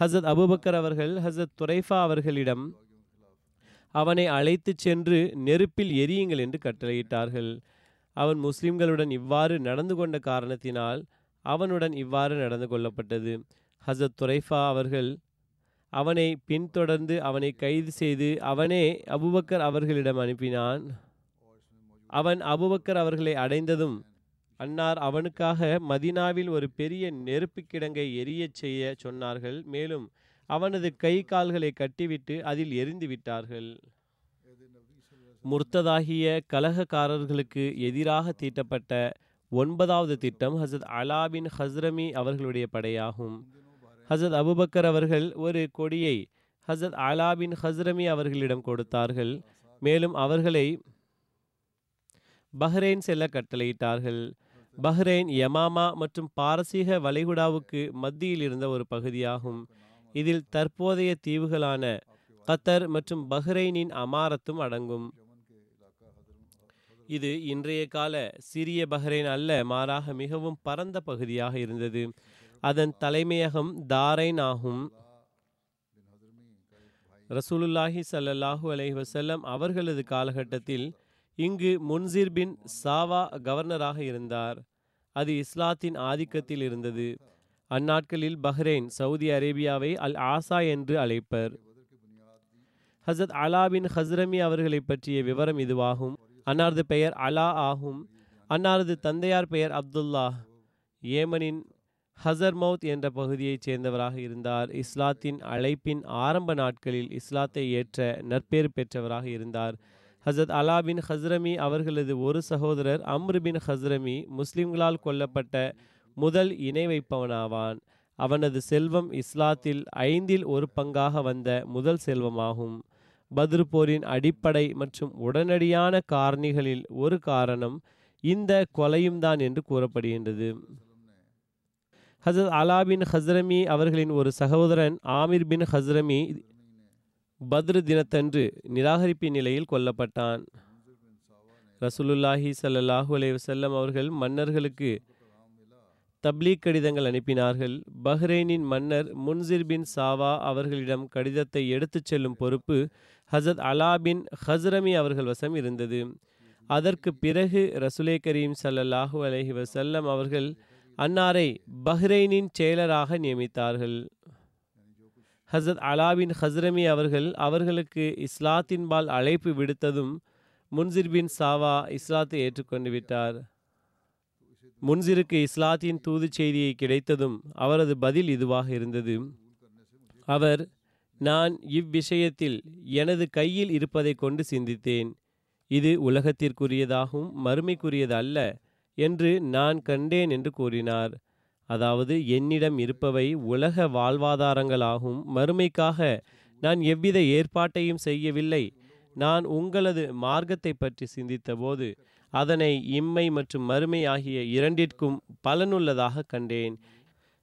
ஹசத் அபுபக்கர் அவர்கள் ஹசத் துரைஃபா அவர்களிடம் அவனை அழைத்து சென்று நெருப்பில் எரியுங்கள் என்று கட்டளையிட்டார்கள். அவன் முஸ்லிம்களுடன் இவ்வாறு நடந்து கொண்ட காரணத்தினால் அவனுடன் இவ்வாறு நடந்து கொள்ளப்பட்டது. ஹசத் துரைஃபா அவர்கள் அவனை பின்தொடர்ந்து அவனை கைது செய்து அவனே அபுபக்கர் அவர்களிடம் அனுப்பினான். அவன் அபுபக்கர் அவர்களை அடைந்ததும் அன்னார் அவனுக்காக மதினாவில் ஒரு பெரிய நெருப்பு கிடங்கை எரியச் செய்ய சொன்னார்கள். மேலும் அவனது கை கால்களை கட்டிவிட்டு அதில் எரிந்து விட்டார்கள். முர்த்ததாகிய கலகக்காரர்களுக்கு எதிராக தீட்டப்பட்ட ஒன்பதாவது திட்டம் ஹசத் அலாபின் ஹஸ்ரமி அவர்களுடைய படையாகும். ஹசத் அபுபக்கர் அவர்கள் ஒரு கொடியை ஹசத் அலாபின் ஹஸ்ரமி அவர்களிடம் கொடுத்தார்கள். மேலும் அவர்களை பஹ்ரைன் செல்ல கட்டளையிட்டார்கள். பஹ்ரைன் யமாமா மற்றும் பாரசீக வளைகுடாவுக்கு மத்தியில் இருந்த ஒரு பகுதியாகும். இதில் தற்போதைய தீவுகளான கத்தர் மற்றும் பஹ்ரைனின் அமாரத்தும் அடங்கும். இது இன்றைய கால சிறிய பஹ்ரைன் அல்ல மாறாக மிகவும் பரந்த பகுதியாக இருந்தது. அதன் தலைமையகம் தாரைன் ஆகும். ரசூலுல்லாஹி ஸல்லல்லாஹு அலைஹி வசல்லம் அவர்களது காலகட்டத்தில் இங்கு முன்சிர் பின் சாவா கவர்னராக இருந்தார். அது இஸ்லாத்தின் ஆதிக்கத்தில் இருந்தது. அந்நாட்களில் பஹ்ரைன் சவுதி அரேபியாவை அல் ஆசா என்று அழைப்பர். ஹசத் அலா பின் ஹஸ்ரமி அவர்களை பற்றிய விவரம் இதுவாகும். அன்னாரது பெயர் அலா ஆகும். அன்னாரது தந்தையார் பெயர் அப்துல்லா ஏமனின் ஹசர்மவுத் என்ற பகுதியைச் சேர்ந்தவராக இருந்தார். இஸ்லாத்தின் அழைப்பின் ஆரம்ப நாட்களில் இஸ்லாத்தை ஏற்ற நற்பேறு பெற்றவராக இருந்தார். ஹசத் அலா பின் ஹஸ்ரமி அவர்களது ஒரு சகோதரர் அம்ரு பின் ஹஸ்ரமி முஸ்லிம்களால் கொல்லப்பட்ட முதல் இணை வைப்பவனாவான். அவனது செல்வம் இஸ்லாத்தில் ஐந்தில் ஒரு பங்காக வந்த முதல் செல்வமாகும். பத்ரு போரின் அடிப்படை மற்றும் உடனடியான காரணிகளில் ஒரு காரணம் இந்த கொலையும் தான் என்று கூறப்படுகின்றது. ஹசத் அலா பின் ஹஸ்ரமி அவர்களின் ஒரு சகோதரன் ஆமிர் பின் ஹஸ்ரமி பத்ரு தினத்தன்று நிராகரிப்பின் நிலையில் கொல்லப்பட்டான். ரசூலுல்லாஹி சல்லாஹூ அலைஹி வஸல்லம் அவர்கள் மன்னர்களுக்கு தப்லீக் கடிதங்கள் அனுப்பினார்கள். பஹ்ரைனின் மன்னர் முன்சிர் பின் சாவா அவர்களிடம் கடிதத்தை எடுத்துச் செல்லும் பொறுப்பு ஹசத் அலா பின் ஹஸ்ரமி அவர்கள் வசம் இருந்தது. அதற்கு பிறகு ரசுலே கரீம் ஸல்லல்லாஹு அலஹி வசல்லம் அவர்கள் அன்னாரை பஹ்ரைனின் செயலராக நியமித்தார்கள். ஹசரத் அலாபின் ஹஸ்ரமி அவர்கள் அவர்களுக்கு இஸ்லாத்தின்பால் அழைப்பு விடுத்ததும் முன்சிர் பின் சாவா இஸ்லாத்தை ஏற்றுக்கொண்டு விட்டார். முன்சிருக்கு இஸ்லாத்தின் தூது செய்தியை கிடைத்ததும் அவரது பதில் இதுவாக இருந்தது. அவர் நான் இவ்விஷயத்தில் எனது கையில் இருப்பதை கொண்டு சிந்தித்தேன். இது உலகத்திற்குரியதாகவும் மறுமைக்குரியது அல்ல என்று நான் கண்டேன் என்று கூறினார். அதாவது என்னிடம் இருப்பவை உலக வாழ்வாதாரங்களாகும். மறுமைக்காக நான் எவ்வித ஏற்பாட்டையும் செய்யவில்லை. நான் உங்களது மார்க்கத்தை பற்றி சிந்தித்தபோது அதனை இம்மை மற்றும் மறுமை ஆகிய இரண்டிற்கும் பலனுள்ளதாக கண்டேன்.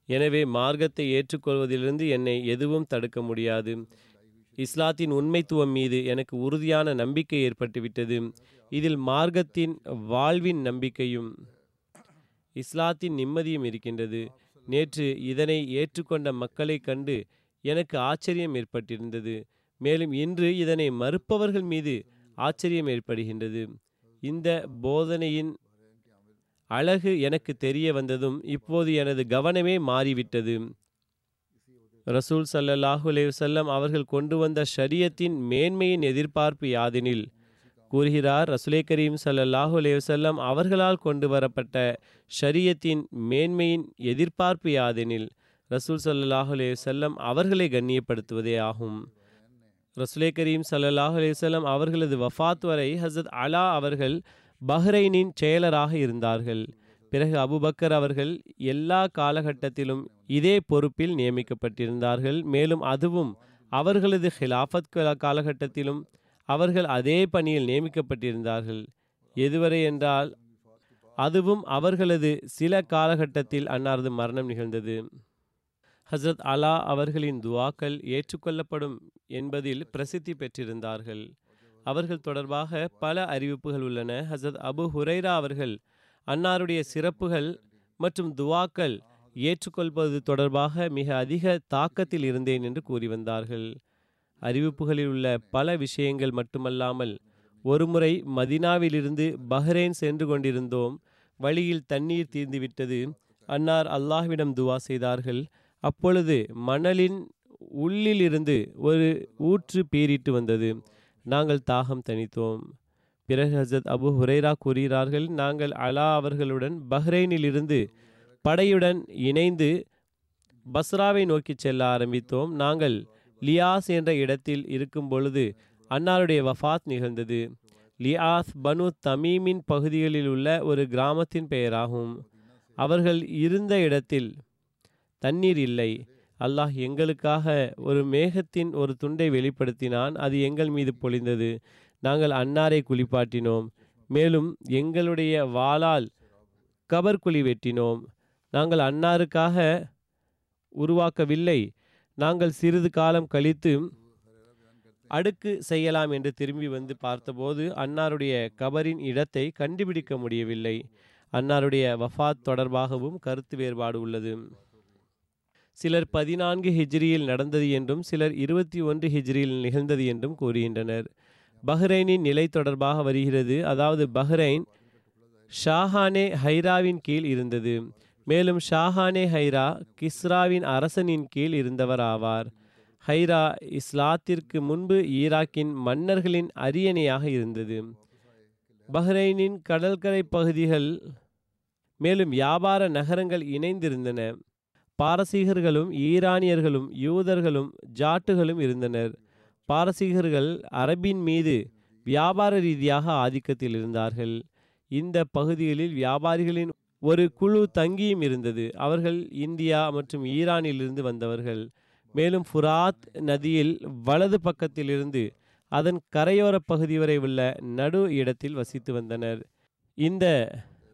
எனவே மார்க்கத்தை ஏற்றுக்கொள்வதிலிருந்து என்னை எதுவும் தடுக்க முடியாது. இஸ்லாத்தின் உண்மைத்துவம் மீது எனக்கு உறுதியான நம்பிக்கை ஏற்பட்டுவிட்டது. இதில் மார்க்கத்தின் வாழ்வின் நம்பிக்கையும் இஸ்லாத்தின் நிம்மதியும் இருக்கின்றது. நேற்று இதனை ஏற்றுக்கொண்ட மக்களை கண்டு எனக்கு ஆச்சரியம் ஏற்பட்டிருந்தது. மேலும் இன்று இதனை மறுப்பவர்கள் மீது ஆச்சரியம் ஏற்படுகின்றது. இந்த போதனையின் அழகு எனக்கு தெரிய வந்ததும் இப்போது எனது கவனமே மாறிவிட்டது. ரசூல் சல்லல்லாஹு அலைஹி செல்லம் அவர்கள் கொண்டு வந்த ஷரியத்தின் மேன்மையின் எதிர்பார்ப்பு யாதெனில் கூறுகிறார் ரசுலே கரீம் சல்லல்லாஹு அலேவசல்லம் அவர்களால் கொண்டு வரப்பட்ட ஷரியத்தின் மேன்மையின் எதிர்பார்ப்பு யாதெனில் ரசூல் சல்லல்லாஹு அலேவசல்லம் அவர்களை கண்ணியப்படுத்துவதே ஆகும். ரசுலே கரீம் சல்லல்லாஹு அலேவசல்லம் அவர்களது வஃபாத் வரை ஹசத் அலா அவர்கள் பஹ்ரைனின் செயலராக இருந்தார்கள். பிறகு அபுபக்கர் அவர்கள் எல்லா காலகட்டத்திலும் இதே பொறுப்பில் நியமிக்கப்பட்டிருந்தார்கள். மேலும் அதுவும் அவர்களது ஹிலாஃபத் காலகட்டத்திலும் அவர்கள் அதே பணியில் நியமிக்கப்பட்டிருந்தார்கள். எதுவரை என்றால் அதுவும் அவர்களது சில காலகட்டத்தில் அன்னாரது மரணம் நிகழ்ந்தது. ஹசரத் அலா அவர்களின் துவாக்கள் ஏற்றுக்கொள்ளப்படும் என்பதில் பிரசித்தி பெற்றிருந்தார்கள். அவர்கள் தொடர்பாக பல அறிவிப்புகள் உள்ளன. ஹசரத் அபு ஹுரைரா அவர்கள் அன்னாருடைய சிறப்புகள் மற்றும் துவாக்கள் ஏற்றுக்கொள்வது தொடர்பாக மிக அதிக தாக்கத்தில் இருந்தேன் என்று கூறி வந்தார்கள். அறிவிப்புகளில் உள்ள பல விஷயங்கள் மட்டுமல்லாமல் ஒருமுறை மதினாவிலிருந்து பஹ்ரைன் சென்று கொண்டிருந்தோம். வழியில் தண்ணீர் தீர்ந்துவிட்டது. அன்னார் அல்லாஹ்விடம் துவா செய்தார்கள். அப்பொழுது மணலின் உள்ளிலிருந்து ஒரு ஊற்று பீரிட்டு வந்தது. நாங்கள் தாகம் தனித்தோம் பிறகு ஹசத் அபு ஹுரைரா கூறுகிறார்கள் நாங்கள் அலா அவர்களுடன் பஹ்ரைனிலிருந்து படையுடன் இணைந்து பஸ்ராவை நோக்கி செல்ல ஆரம்பித்தோம். நாங்கள் லியாஸ் என்ற இடத்தில் இருக்கும் பொழுது அன்னாருடைய வஃபாத் நிகழ்ந்தது. லியாஸ் பனு தமீமின் பகுதிகளில் உள்ள ஒரு கிராமத்தின் பெயராகும். அவர்கள் இருந்த இடத்தில் தண்ணீர் இல்லை. அல்லாஹ் எங்களுக்காக ஒரு மேகத்தின் ஒரு துண்டை வெளிப்படுத்தினான். அது எங்கள் மீது பொழிந்தது. நாங்கள் அன்னாரை குளிப்பாட்டினோம். மேலும் எங்களுடைய வாளால் கபர் குழி வெட்டினோம். நாங்கள் அன்னாருக்காக உருவாக்கவில்லை. நாங்கள் சிறிது காலம் கழித்து அடுக்கு செய்யலாம் என்று திரும்பி வந்து பார்த்தபோது அன்னாருடைய கபரின் இடத்தை கண்டுபிடிக்க முடியவில்லை. அன்னாருடைய வஃபாத் தொடர்பாகவும் கருத்து வேறுபாடு உள்ளது. சிலர் பதினான்கு ஹிஜ்ரியில் நடந்தது என்றும் சிலர் இருபத்தி ஒன்று ஹிஜ்ரியில் நிகழ்ந்தது என்றும் கூறுகின்றனர். பஹ்ரைனின் நிலை தொடர்பாக வருகிறது. அதாவது பஹ்ரைன் ஷாஹானே ஹைராவின் கீழ் இருந்தது. மேலும் ஷாஹானே ஹைரா கிஸ்ராவின் அரசனின் கீழ் இருந்தவர் ஆவார் ஹைரா இஸ்லாத்திற்கு முன்பு ஈராக்கின் மன்னர்களின் அரியணையாக இருந்தது. பஹ்ரைனின் கடற்கரை பகுதிகள் மேலும் வியாபார நகரங்கள் இணைந்திருந்தன. பாரசீகர்களும் ஈரானியர்களும் யூதர்களும் ஜாட்டுகளும் இருந்தனர். பாரசீகர்கள் அரபின் மீது வியாபார ரீதியாக ஆதிக்கத்தில் இருந்தார்கள். இந்த பகுதிகளில் வியாபாரிகளின் ஒரு குழு தங்கியும் இருந்தது. அவர்கள் இந்தியா மற்றும் ஈரானிலிருந்து வந்தவர்கள். மேலும் ஃபுராத் நதியில் வலது பக்கத்திலிருந்து அதன் கரையோர பகுதி வரை உள்ள நடு இடத்தில் வசித்து வந்தனர். இந்த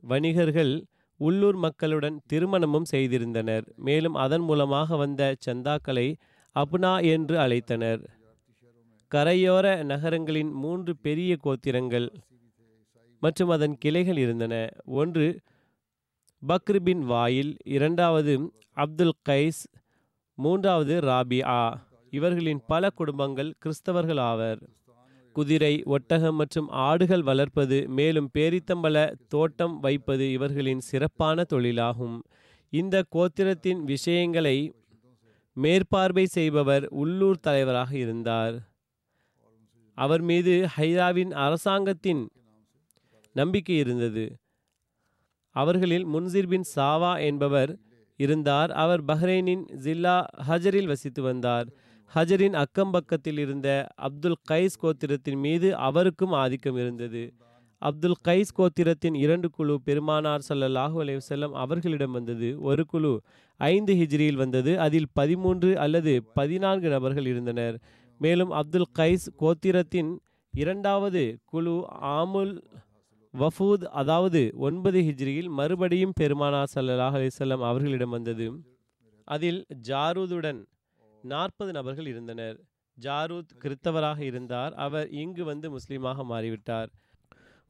வணிகர்கள் உள்ளூர் மக்களுடன் திருமணமும் செய்திருந்தனர். மேலும் அதன் மூலமாக வந்த சந்தாக்களை அப்னா என்று அழைத்தனர். கரையோர நகரங்களின் மூன்று பெரிய கோத்திரங்கள் மற்றும் அதன் கிளைகள் இருந்தன. ஒன்று பக்ர் பின் வாயில் இரண்டாவது அப்துல் கைஸ் மூன்றாவது ராபி ஆ இவர்களின் பல குடும்பங்கள் கிறிஸ்தவர்கள் ஆவர். குதிரை ஒட்டகம் மற்றும் ஆடுகள் வளர்ப்பது மேலும் பேரித்தம்பல தோட்டம் வைப்பது இவர்களின் சிறப்பான தொழிலாகும். இந்த கோத்திரத்தின் விஷயங்களை மேற்பார்வை செய்பவர் உள்ளூர் தலைவராக இருந்தார். அவர் மீது ஹைராவின் அரசாங்கத்தின் நம்பிக்கை இருந்தது. அவர்களில் முன்சிர் பின் சாவா என்பவர் இருந்தார். அவர் பஹ்ரைனின் ஜில்லா ஹஜரில் வசித்து வந்தார். ஹஜரின் அக்கம்பக்கத்தில் இருந்த அப்துல் கைஸ் கோத்திரத்தின் மீது அவருக்கும் ஆதிக்கம் இருந்தது. அப்துல் கைஸ் கோத்திரத்தின் இரண்டு குழு பெருமானார் ஸல்லல்லாஹு அலைஹி செல்லம் அவர்களிடம் வந்தது. ஒரு குழு ஐந்து ஹிஜ்ரியில் வந்தது. அதில் பதிமூன்று அல்லது பதினான்கு நபர்கள் இருந்தனர். மேலும் அப்துல் கைஸ் கோத்திரத்தின் இரண்டாவது குழு ஆமுல் வஃபூத் அதாவது ஒன்பது ஹிஜ்ரியில் மறுபடியும் பெருமானார் சல்லாஹ் அலிசல்லாம் அவர்களிடம் வந்தது. அதில் ஜாரூதுடன் நாற்பது நபர்கள் இருந்தனர். ஜாரூத் கிறித்தவராக இருந்தார். அவர் இங்கு வந்து முஸ்லீமாக மாறிவிட்டார்.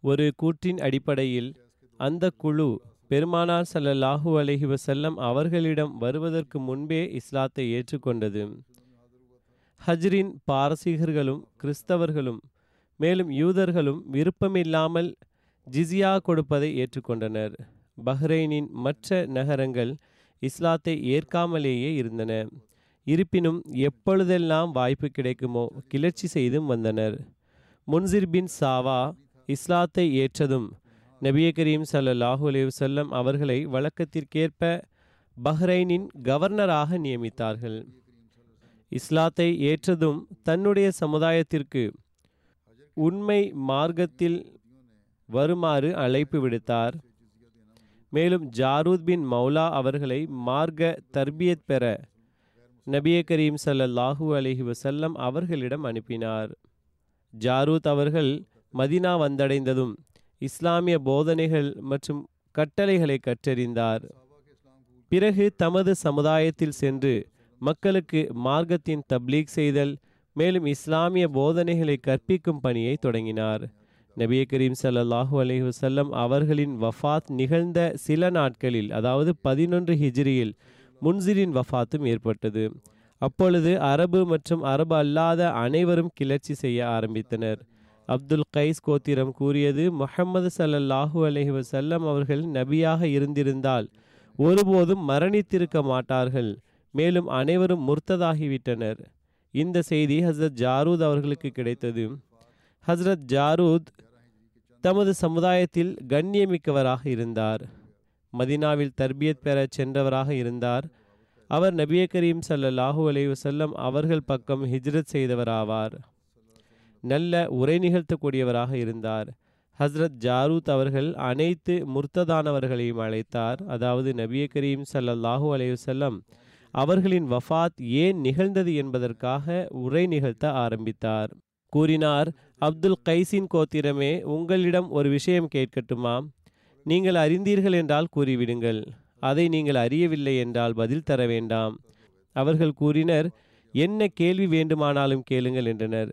ஒரு கூற்றின் அடிப்படையில் அந்த குழு பெருமானார் ஸல்லல்லாஹு அலஹி வசல்லம் அவர்களிடம் வருவதற்கு முன்பே இஸ்லாத்தை ஏற்றுக்கொண்டது. ஹஜ்ரின் பாரசீகர்களும் கிறிஸ்தவர்களும் மேலும் யூதர்களும் விருப்பமில்லாமல் ஜிசியா கொடுப்பதை ஏற்றுக்கொண்டனர். பஹ்ரைனின் மற்ற நகரங்கள் இஸ்லாத்தை ஏற்காமலேயே இருந்தன. இருப்பினும் எப்பொழுதெல்லாம் வாய்ப்பு கிடைக்குமோ கிளர்ச்சி செய்தும் வந்தனர். முன்சிர் பின் சாவா இஸ்லாத்தை ஏற்றதும் நபிய கரீம் சல்லாஹூ அலி வல்லம் அவர்களை வழக்கத்திற்கேற்ப பஹ்ரைனின் கவர்னராக நியமித்தார்கள். இஸ்லாத்தை ஏற்றதும் தன்னுடைய சமுதாயத்திற்கு உண்மை மார்க்கத்தில் வருமாறு அழைப்பு விடுத்தார். மேலும் ஜாரூத் பின் மௌலா அவர்களை மார்க்க தர்பியத் பெற நபிய கரீம் ஸல்லல்லாஹு அலைஹி வசல்லம் அவர்களிடம் அனுப்பினார். ஜாரூத் அவர்கள் மதினா வந்தடைந்ததும் இஸ்லாமிய போதனைகள் மற்றும் கட்டளைகளை கற்றறிந்தார். பிறகு தமது சமுதாயத்தில் சென்று மக்களுக்கு மார்க்கத்தின் தப்லீக் செய்தல் மேலும் இஸ்லாமிய போதனைகளை கற்பிக்கும் பணியை தொடங்கினார். நபிய கரீம் சல்லாஹூ அலஹி வசல்லம் அவர்களின் வஃபாத் நிகழ்ந்த சில நாட்களில் அதாவது பதினொன்று ஹிஜ்ரியில் முன்சிரின் வஃபாத்தும் ஏற்பட்டது. அப்பொழுது அரபு மற்றும் அரபு அல்லாத அனைவரும் கிளர்ச்சி செய்ய ஆரம்பித்தனர். அப்துல் கைஸ் கோத்திரம் கூறியது முஹம்மது ஸல்லல்லாஹு அலஹி வசல்லம் அவர்கள் நபியாக இருந்திருந்தால் ஒருபோதும் மரணித்திருக்க மாட்டார்கள். மேலும் அனைவரும் முர்த்ததாகிவிட்டனர். இந்த செய்தி ஹஸ்ரத் ஜாரூத் அவர்களுக்கு கிடைத்தது. ஹஸ்ரத் ஜாரூத் தமது சமுதாயத்தில் கண்ணியமிக்கவராக இருந்தார். மதினாவில் தர்பியத் பெற சென்றவராக இருந்தார். அவர் நபிய கரீம் ஸல்லல்லாஹு அலி வசல்லம் அவர்கள் பக்கம் ஹிஜ்ரத் செய்தவராவார். நல்ல உரை நிகழ்த்தக்கூடியவராக இருந்தார். ஹஸ்ரத் ஜாரூத் அவர்கள் அனைத்து முர்த்ததானவர்களையும் அழைத்தார். அதாவது நபிய கரீம் சல்லல்லாஹூ அலையுசல்லம் அவர்களின் வஃபாத் ஏன் நிகழ்ந்தது என்பதற்காக உரை நிகழ்த்த ஆரம்பித்தார். கூறினார் அப்துல் கைசின் கோத்திரமே உங்களிடம் ஒரு விஷயம் கேட்கட்டுமா? நீங்கள் அறிந்தீர்கள் என்றால் கூறிவிடுங்கள். அதை நீங்கள் அறியவில்லை என்றால் பதில் தர வேண்டாம். அவர்கள் கூறினர் என்ன கேள்வி வேண்டுமானாலும் கேளுங்கள் என்றனர்.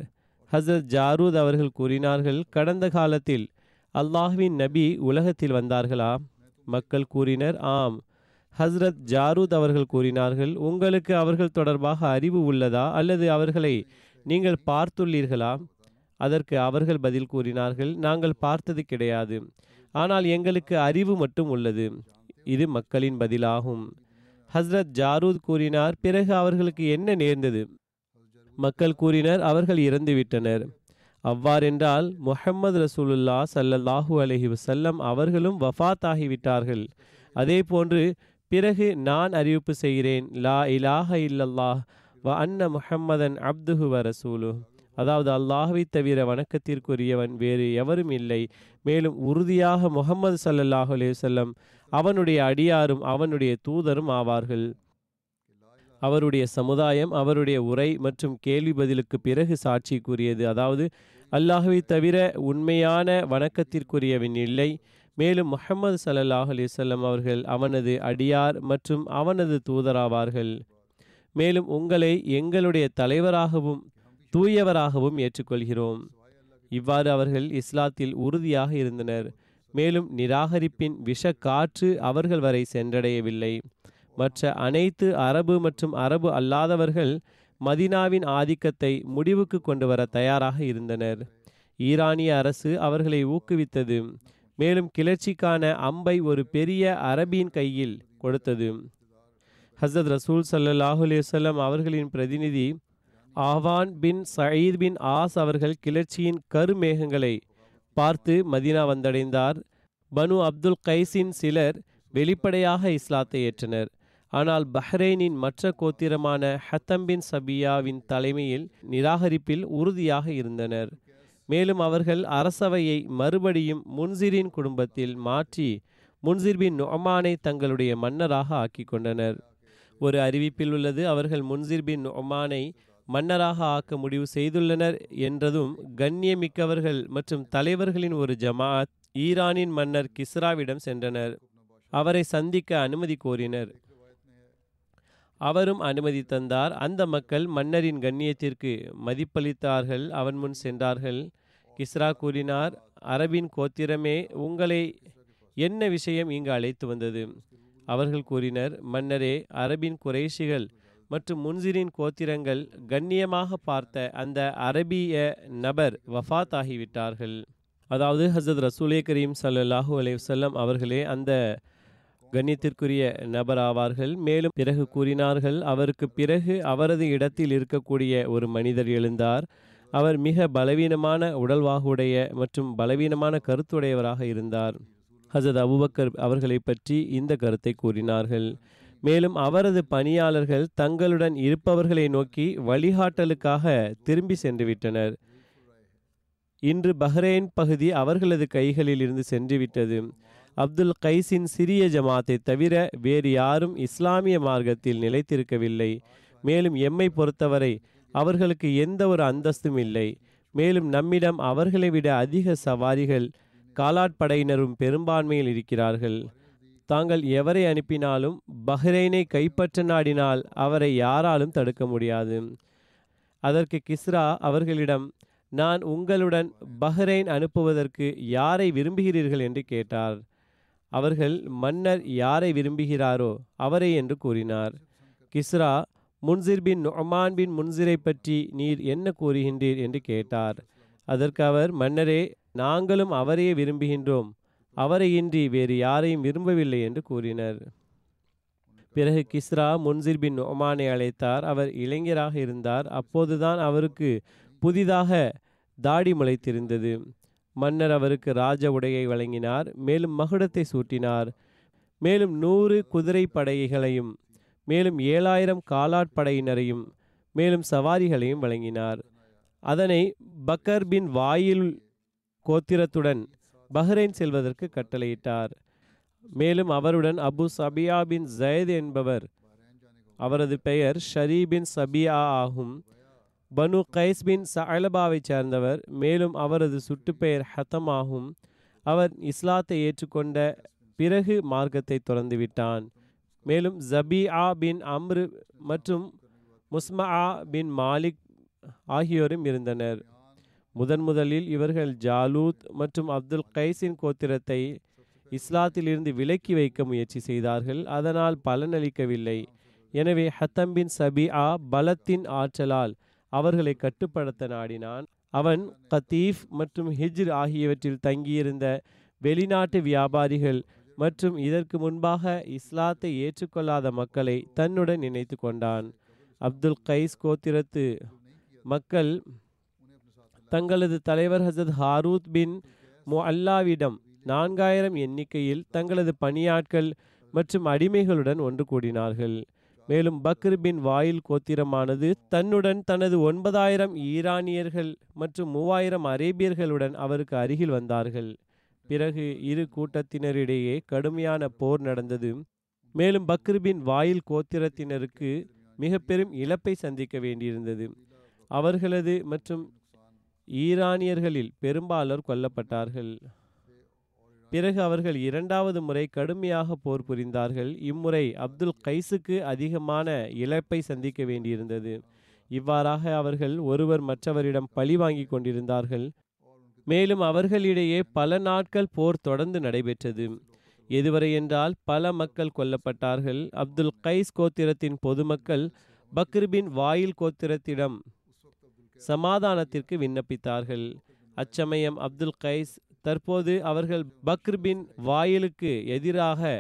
ஹசரத் ஜாரூத் அவர்கள் கூறினார்கள் கடந்த காலத்தில் அல்லாஹ்வின் நபி உலகத்தில் வந்தார்களா? மக்கள் கூறினர் ஆம். ஹஸ்ரத் ஜாரூத் அவர்கள் கூறினார்கள் உங்களுக்கு அவர்கள் தொடர்பாக அறிவு உள்ளதா? அல்லது அவர்களை நீங்கள் பார்த்துள்ளீர்களா? அதற்கு அவர்கள் பதில் கூறினார்கள் நாங்கள் பார்த்தது கிடையாது. ஆனால் எங்களுக்கு அறிவு மட்டும் உள்ளது. இது மக்களின் பதிலாகும். ஹஸ்ரத் ஜாரூத் கூறினார் பிறகு அவர்களுக்கு என்ன நேர்ந்தது? மக்கள் கூறினர் அவர்கள் இறந்துவிட்டனர் அவ்வாறென்றால் முஹம்மது ரசூலுல்லா சல்லல்லாஹூ அலஹி வசல்லம் அவர்களும் வஃத் ஆகிவிட்டார்கள் அதே போன்று பிறகு நான் அறிவிப்பு செய்கிறேன் லா இலாஹ இல்லல்லாஹ் வ அன்ன முஹம்மதன் அப்துஹு வ ரசூலு அதாவது அல்லாஹ்வை தவிர வணக்கத்திற்குரியவன் வேறு எவரும் இல்லை. மேலும் உறுதியாக முகமது சல்லல்லாஹு அலைஹி அவனுடைய அடியாரும் அவனுடைய தூதரும் ஆவார்கள். அவருடைய சமுதாயம் அவருடைய உரை மற்றும் கேள்வி பதிலுக்கு பிறகு சாட்சி கூறியது அதாவது அல்லாஹுவை தவிர உண்மையான வணக்கத்திற்குரியவன் இல்லை. மேலும் முஹம்மது சல்லாஹ் அலிசல்லம் அவர்கள் அவனது அடியார் மற்றும் அவனது தூதராவார்கள். மேலும் உங்களை எங்களுடைய தலைவராகவும் தூயவராகவும் ஏற்றுக்கொள்கிறோம். இவ்வாறு அவர்கள் இஸ்லாத்தில் உறுதியாக இருந்தனர். மேலும் நிராகரிப்பின் விஷ காற்று அவர்கள் வரை சென்றடையவில்லை. மற்ற அனைத்து அரபு மற்றும் அரபு அல்லாதவர்கள் மதினாவின் ஆதிக்கத்தை முடிவுக்கு கொண்டு வர தயாராக இருந்தனர். ஈரானிய அரசு அவர்களை ஊக்குவித்தது. மேலும் கிளர்ச்சிக்கான அம்பை ஒரு பெரிய அரபியின் கையில் கொடுத்தது. ஹசரத் ரசூல் ஸல்லல்லாஹு அலைஹி அவர்களின் பிரதிநிதி ஆவான் பின் சயீத் பின் ஆஸ் அவர்கள் கிளர்ச்சியின் கருமேகங்களை பார்த்து மதீனா வந்தடைந்தார். பனு அப்துல் கைஸின் சிலர் வெளிப்படையாக இஸ்லாத்தை ஏற்றனர். ஆனால் பஹ்ரைனின் மற்ற கோத்திரமான ஹத்தம் பின் சபியாவின் தலைமையில் நிராகரிப்பில் உறுதியாக இருந்தனர். மேலும் அவர்கள் அரசவையை மறுபடியும் முன்சிரின் குடும்பத்தில் மாற்றி முன்சிர் பின் நொமானை தங்களுடைய மன்னராக ஆக்கிக் கொண்டனர். ஒரு அறிவிப்பில் உள்ளது அவர்கள் முன்சிர் பின் நொமானை மன்னராக ஆக்க முடிவு செய்துள்ளனர் என்றதும் கண்ணியமிக்கவர்கள் மற்றும் தலைவர்களின் ஒரு ஜமாத் ஈரானின் மன்னர் கிஸ்ராவிடம் சென்றனர். அவரை சந்திக்க அனுமதி கோரினர். அவரும் அனுமதி தந்தார். அந்த மக்கள் மன்னரின் கண்ணியத்திற்கு மதிப்பளித்தார்கள். அவன் முன் சென்றார்கள். கிஸ்ரா கூறினார் அரபின் கோத்திரமே உங்களை என்ன விஷயம் இங்கு அழைத்து வந்தது? அவர்கள் கூறினர் மன்னரே அரபின் குறைஷிகள் மற்றும் முன்சிரின் கோத்திரங்கள் கண்ணியமாக பார்த்த அந்த அரபிய நபர் வஃத் ஆகிவிட்டார்கள் அதாவது ஹசரத் ரசூலே கரீம் சல்லாஹூ அலைஹி அவர்களே அந்த கண்ணியத்திற்குரிய நபர் ஆவார்கள் மேலும் பிறகு கூறினார்கள் அவருக்கு பிறகு அவரது இடத்தில் இருக்கக்கூடிய ஒரு மனிதர் எழுந்தார். அவர் மிக பலவீனமான உடல்வாகுடைய மற்றும் பலவீனமான கருத்துடையவராக இருந்தார். ஹசத் அபுபக்கர் அவர்களை பற்றி இந்த கருத்தை கூறினார்கள். மேலும் அவரது பணியாளர்கள் தங்களுடன் இருப்பவர்களை நோக்கி வழிகாட்டலுக்காக திரும்பி சென்றுவிட்டனர். இன்று பஹ்ரைன் பகுதி அவர்களது கைகளில் இருந்து சென்றுவிட்டது. அப்துல் கைஸின் சிறிய ஜமாத்தை தவிர வேறு யாரும் இஸ்லாமிய மார்க்கத்தில் நிலைத்திருக்கவில்லை. மேலும் எம்மை பொறுத்தவரை அவர்களுக்கு எந்த ஒரு அந்தஸ்தும் இல்லை. மேலும் நம்மிடம் அவர்களை விட அதிக சவாரிகள் காலாட்படையினரும் பெரும்பான்மையில் இருக்கிறார்கள். தாங்கள் எவரை அனுப்பினாலும் பஹ்ரைனை கைப்பற்ற நாடினால் அவரை யாராலும் தடுக்க முடியாது. அதற்கு கிஸ்ரா அவர்களிடம் நான் உங்களுடன் பஹ்ரைன் அனுப்புவதற்கு யாரை விரும்புகிறீர்கள்? என்று கேட்டார். அவர்கள் மன்னர் யாரை விரும்புகிறாரோ அவரை என்று கூறினார். கிஸ்ரா முன்சிர் பின் நொமான் பின் முன்சிரை பற்றி நீர் என்ன கூறுகின்றீர்? என்று கேட்டார். அதற்கு அவர் மன்னரே நாங்களும் அவரையே விரும்புகின்றோம். அவரை இன்றி வேறு யாரையும் விரும்பவில்லை என்று கூறினர். பிறகு கிஸ்ரா முன்சிர் பின் ஒமானை அழைத்தார். அவர் இளைஞராக இருந்தார். அப்போதுதான் அவருக்கு புதிதாக தாடி முளைத்திருந்தது. மன்னர் அவருக்கு ராஜ உடையை வழங்கினார். மேலும் மகுடத்தை சூட்டினார். மேலும் நூறு குதிரை படைகளையும் மேலும் ஏழாயிரம் காலாட்படையினரையும் மேலும் சவாரிகளையும் வழங்கினார். அதனை பக்கர் பின் வாயில் கோத்திரத்துடன் பஹ்ரைன் செல்வதற்கு கட்டளையிட்டார். மேலும் அவருடன் அபு சபியா பின் ஜயத் என்பவர் அவரது பெயர் ஷரீ பின் சபியா ஆகும். பனு கைஸ் பின் சலபாவை சேர்ந்தவர் மேலும் அவரது சுட்டுப்பெயர் ஹத்தம் ஆகும். அவர் இஸ்லாத்தை ஏற்றுக்கொண்ட பிறகு மார்க்கத்தை திறந்துவிட்டான். மேலும் ஜபியா பின் அம்ரு மற்றும் முஸ்மா பின் மாலிக் ஆகியோரும் இருந்தனர். முதன் முதலில் இவர்கள் ஜாலூத் மற்றும் அப்துல் கைஸின் கோத்திரத்தை இஸ்லாத்திலிருந்து விலக்கி வைக்க முயற்சி செய்தார்கள். அதனால் பலனளிக்கவில்லை. எனவே ஹத்தம்பின் சபிஆ பலத்தின் ஆற்றலால் அவர்களை கட்டுப்படுத்த நாடினான். அவன் கத்தீஃப் மற்றும் ஹிஜ்ர் ஆகியவற்றில் தங்கியிருந்த வெளிநாட்டு வியாபாரிகள் மற்றும் இதற்கு முன்பாக இஸ்லாத்தை ஏற்றுக்கொள்ளாத மக்களை தன்னுடன் நினைத்து கொண்டான். அப்துல் கைஸ் கோத்திரத்து மக்கள் தங்களது தலைவர் ஹசத் ஹாரூத் பின் முஅல்லாவிடம் நான்காயிரம் எண்ணிக்கையில் தங்களது பணியாட்கள் மற்றும் அடிமைகளுடன் ஒன்று கூடினார்கள். மேலும் பக்ர் பின் வாயில் கோத்திரமானது தன்னுடன் தனது ஒன்பதாயிரம் ஈரானியர்கள் மற்றும் மூவாயிரம் அரேபியர்களுடன் அவருக்கு அருகில் வந்தார்கள். பிறகு இரு கூட்டத்தினரிடையே கடுமையான போர் நடந்தது. மேலும் பக்ர் பின் வாயில் கோத்திரத்தினருக்கு மிக பெரும் இழப்பை சந்திக்க வேண்டியிருந்தது. அவர்களது மற்றும் ஈரானியர்களில் பெரும்பாலோர் கொல்லப்பட்டார்கள். பிறகு அவர்கள் இரண்டாவது முறை கடுமையாக போர் புரிந்தார்கள். இம்முறை அப்துல் கைஸுக்கு அதிகமான இழப்பை சந்திக்க வேண்டியிருந்தது. இவ்வாறாக அவர்கள் ஒருவர் மற்றவரிடம் பழி வாங்கி கொண்டிருந்தார்கள். மேலும் அவர்களிடையே பல நாட்கள் போர் தொடர்ந்து நடைபெற்றது. எதுவரை என்றால் பல மக்கள் கொல்லப்பட்டார்கள். அப்துல் கைஸ் கோத்திரத்தின் பொதுமக்கள் பக்ரிபின் வாயில் கோத்திரத்திடம் சமாதானத்திற்கு விண்ணப்பித்தார்கள். அச்சமயம் அப்துல் கைஸ் தற்போது அவர்கள் பக்ர்பின் வாயிலுக்கு எதிராக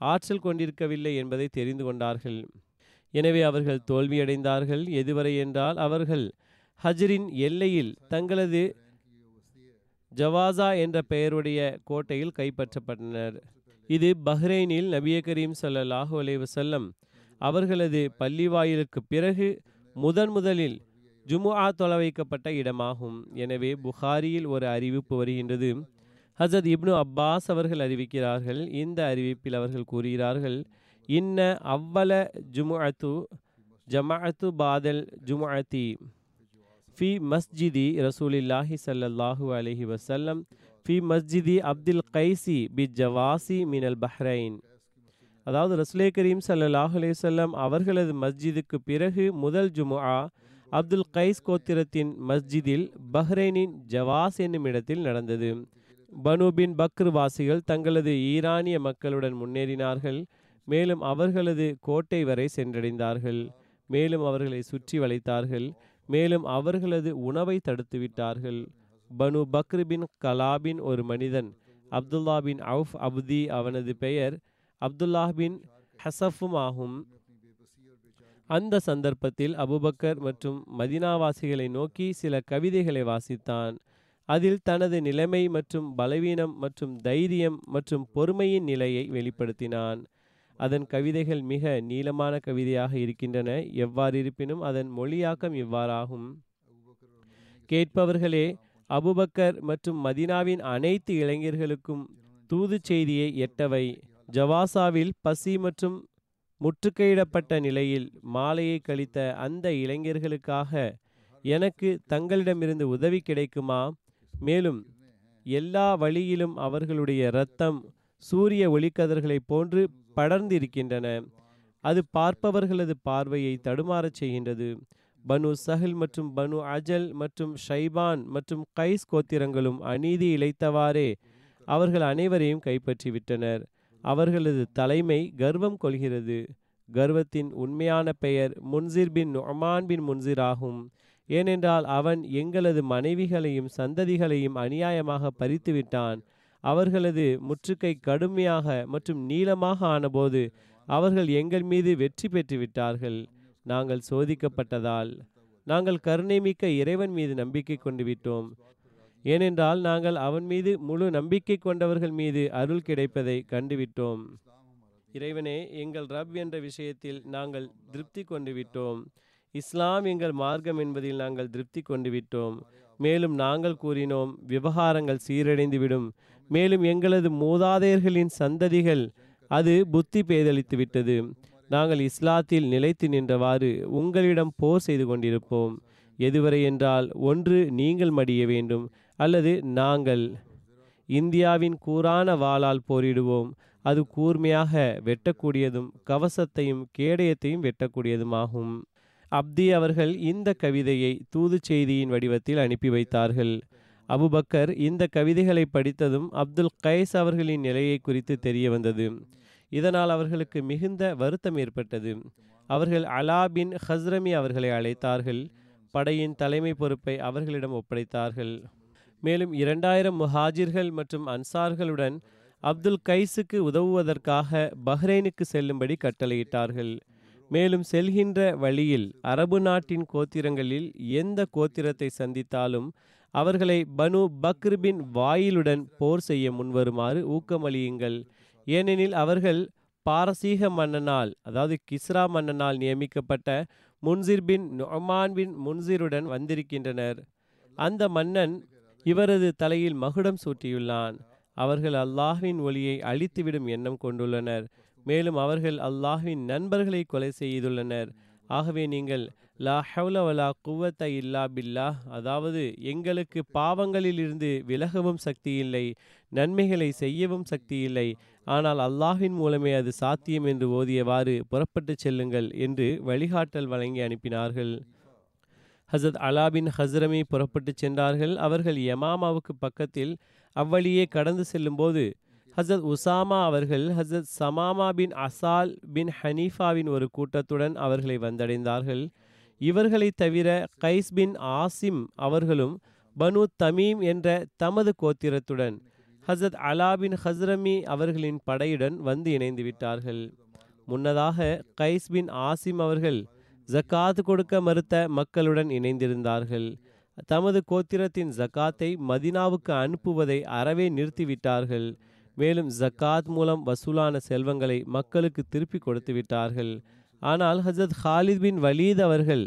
ஆற்றல் கொண்டிருக்கவில்லை என்பதை தெரிந்து கொண்டார்கள். எனவே அவர்கள் தோல்வியடைந்தார்கள். எதுவரை என்றால் அவர்கள் ஹஜ்ரின் எல்லையில் தங்களது ஜவாசா என்ற பெயருடைய கோட்டையில் கைப்பற்றப்பட்டனர். இது பஹ்ரைனில் நபிய கரீம் ஸல்லல்லாஹு அலைஹி வஸல்லம் அவர்களது பள்ளிவாயிலுக்கு பிறகு முதன் முதலில் ஜுமுஆ தொலை வைக்கப்பட்ட இடமாகும். எனவே புகாரியில் ஒரு அறிவிப்பு வருகின்றது. ஹசத் இப்னு அப்பாஸ் அவர்கள் அறிவிக்கிறார்கள். இந்த அறிவிப்பில் அவர்கள் கூறுகிறார்கள் இன்ன அவ்வல ஜுமுஅத்து ஜமாஅத்து பாதல் ஜுமுஅத்தி ஃபி மஸ்ஜிதி ரசூலில்லாஹி ஸல்லல்லாஹு அலஹி வசல்லம் ஃபி மஸ்ஜிதி அப்துல் கைசி பி ஜவாசி மினல் பஹ்ரைன் அதாவது ரசுலே கரீம் சல்லாஹ் அலி வஸல்லம் அவர்களது மஸ்ஜிதுக்கு பிறகு முதல் ஜுமுஆ அப்துல் கைஸ் கோத்திரத்தின் மஸ்ஜிதில் பஹ்ரைனின் ஜவாஸ் என்னும் இடத்தில் நடந்தது. பனுபின் பக்ர் வாசிகள் தங்களது ஈரானிய மக்களுடன் முன்னேறினார்கள். மேலும் அவர்களது கோட்டை வரை சென்றடைந்தார்கள். மேலும் அவர்களை சுற்றி வளைத்தார்கள். மேலும் அவர்களது உணவை தடுத்துவிட்டார்கள் பனு பக்ருபின் கலாபின் ஒரு மனிதன் அப்துல்லா பின் அவுஃப் அப்தி அவனது பெயர் அப்துல்லாஹ் பின் ஹசஃபும் ஆகும். அந்த சந்தர்ப்பத்தில் அபுபக்கர் மற்றும் மதினாவாசிகளை நோக்கி சில கவிதைகளை வாசித்தான். அதில் தனது நிலைமை மற்றும் பலவீனம் மற்றும் தைரியம் மற்றும் பொறுமையின் நிலையை வெளிப்படுத்தினான். அதன் கவிதைகள் மிக நீளமான கவிதையாக இருக்கின்றன. எவ்வாறு இருப்பினும் அதன் மொழியாக்கம் இவ்வாறாகும். கேட்பவர்களே அபுபக்கர் மற்றும் மதினாவின் அனைத்து இளைஞர்களுக்கும் தூது செய்தியை எட்டவை. ஜவாசாவில் பசி மற்றும் முற்றுகையிடப்பட்ட நிலையில் மாலையை கழித்த அந்த இளைஞர்களுக்காக எனக்கு தங்களிடமிருந்து உதவி கிடைக்குமா? மேலும் எல்லா வழியிலும் அவர்களுடைய இரத்தம் சூரிய ஒளிக்கதிர்களைப் போன்று படர்ந்திருக்கின்றன. அது பார்ப்பவர்களது பார்வையை தடுமாறச் செய்கின்றது. பனு சஹில் மற்றும் பனு அஜல் மற்றும் ஷைபான் மற்றும் கைஸ் கோத்திரங்களும் அநீதி இழைத்தவாறே அவர்கள் அனைவரையும் கைப்பற்றிவிட்டனர். அவர்களது தலைமை கர்வம் கொள்கிறது. கர்வத்தின் உண்மையான பெயர் முன்சிர் பின் நொமான் பின் முன்சிர் ஆகும். ஏனென்றால் அவன் எங்களது மனைவிகளையும் சந்ததிகளையும் அநியாயமாக பறித்து விட்டான். அவர்களது முற்றுகை கடுமையாக மற்றும் நீளமாக ஆனபோது அவர்கள் எங்கள் மீது வெற்றி பெற்று விட்டார்கள். நாங்கள் சோதிக்கப்பட்டதால். நாங்கள் கருணைமிக்க இறைவன் மீது நம்பிக்கை கொண்டு விட்டோம். ஏனென்றால் நாங்கள் அவன் மீது முழு நம்பிக்கை கொண்டவர்கள் மீது அருள் கிடைப்பதை கண்டுவிட்டோம். இறைவனே எங்கள் ரப் என்ற விஷயத்தில் நாங்கள் திருப்தி கொண்டு விட்டோம் இஸ்லாம் எங்கள் மார்க்கம் என்பதில் நாங்கள் திருப்தி கொண்டு விட்டோம் மேலும் நாங்கள் கூறினோம் விவகாரங்கள் சீரடைந்துவிடும். மேலும் எங்களது மூதாதையர்களின் சந்ததிகள் அது புத்தி பேதளித்து விட்டது நாங்கள் இஸ்லாத்தில் நிலைத்து நின்றவாறு உங்களிடம் போர் செய்து கொண்டிருப்போம். எதுவரை என்றால் ஒன்று நீங்கள் மடிய வேண்டும் அல்லது நாங்கள். இந்தியாவின் கூரான வாளால் போரிடுவோம். அது கூர்மையாக வெட்டக்கூடியதும் கவசத்தையும் கேடயத்தையும் வெட்டக்கூடியதுமாகும். அப்தி அவர்கள் இந்த கவிதையை தூது செய்தியின் வடிவத்தில் அனுப்பி வைத்தார்கள். அபுபக்கர் இந்த கவிதைகளை படித்ததும் அப்துல் கைஸ் அவர்களின் நிலையை குறித்து தெரிய வந்தது. இதனால் அவர்களுக்கு மிகுந்த வருத்தம் ஏற்பட்டது. அவர்கள் அலா பின் ஹஸ்ரமி அவர்களை அழைத்தார்கள். படையின் தலைமை பொறுப்பை அவர்களிடம் ஒப்படைத்தார்கள். மேலும் இரண்டாயிரம் முஹாஜிர்கள் மற்றும் அன்சார்களுடன் அப்துல் கைஸுக்கு உதவுவதற்காக பஹ்ரைனுக்கு செல்லும்படி கட்டளையிட்டார்கள். மேலும் செல்கின்ற வழியில் அரபு நாட்டின் கோத்திரங்களில் எந்த கோத்திரத்தை சந்தித்தாலும் அவர்களை பனு பக்ரிபின் வாயிலுடன் போர் செய்ய முன்வருமாறு ஊக்கமளியுங்கள் ஏனெனில் அவர்கள் பாரசீக மன்னனால் அதாவது கிஸ்ரா மன்னனால் நியமிக்கப்பட்ட முன்சிர் பின் நொமான் பின் முன்சிருடன் வந்திருக்கின்றனர். அந்த மன்னன் இவரது தலையில் மகுடம் சூட்டியுள்ளான். அவர்கள் அல்லாஹ்வின் ஒளியை அழித்துவிடும் எண்ணம் கொண்டுள்ளனர். மேலும் அவர்கள் அல்லாஹ்வின் நண்பர்களை கொலை செய்துள்ளனர். ஆகவே நீங்கள் லா ஹவுலவலா குவத்த இல்லா பில்லா அதாவது எங்களுக்கு பாவங்களிலிருந்து விலகவும் சக்தி இல்லை நன்மைகளை செய்யவும் சக்தி இல்லை ஆனால் அல்லாஹின் மூலமே அது சாத்தியம் என்று ஓதியவாறு புறப்பட்டு செல்லுங்கள் என்று வழிகாட்டல் வழங்கி அனுப்பினார்கள். ஹசத் அலாபின் ஹஸ்ரமி புறப்பட்டு சென்றார்கள். அவர்கள் யமாமாவுக்கு பக்கத்தில் அவ்வழியே கடந்து செல்லும்போது ஹசத் உசாமா அவர்கள் ஹசத் சமாமா பின் அசால் பின் ஹனீஃபாவின் ஒரு கூட்டத்துடன் அவர்களை வந்தடைந்தார்கள். இவர்களை தவிர கைஸ் பின் ஆசிம் அவர்களும் பனு தமீம் என்ற தமது கோத்திரத்துடன் ஹசரத் அலாபின் ஹஸ்ரமி அவர்களின் படையுடன் வந்து இணைந்து விட்டார்கள். முன்னதாக கைஸ் பின் ஆசிம் அவர்கள் ஜக்காத் கொடுக்க மறுத்த மக்களுடன் இணைந்திருந்தார்கள். தமது கோத்திரத்தின் ஜக்காத்தை மதினாவுக்கு அனுப்புவதை அறவே நிறுத்திவிட்டார்கள். மேலும் ஜக்காத் மூலம் வசூலான செல்வங்களை மக்களுக்கு திருப்பி கொடுத்து விட்டார்கள். ஆனால் ஹசரத் ஹாலித் பின் வலீத் அவர்கள்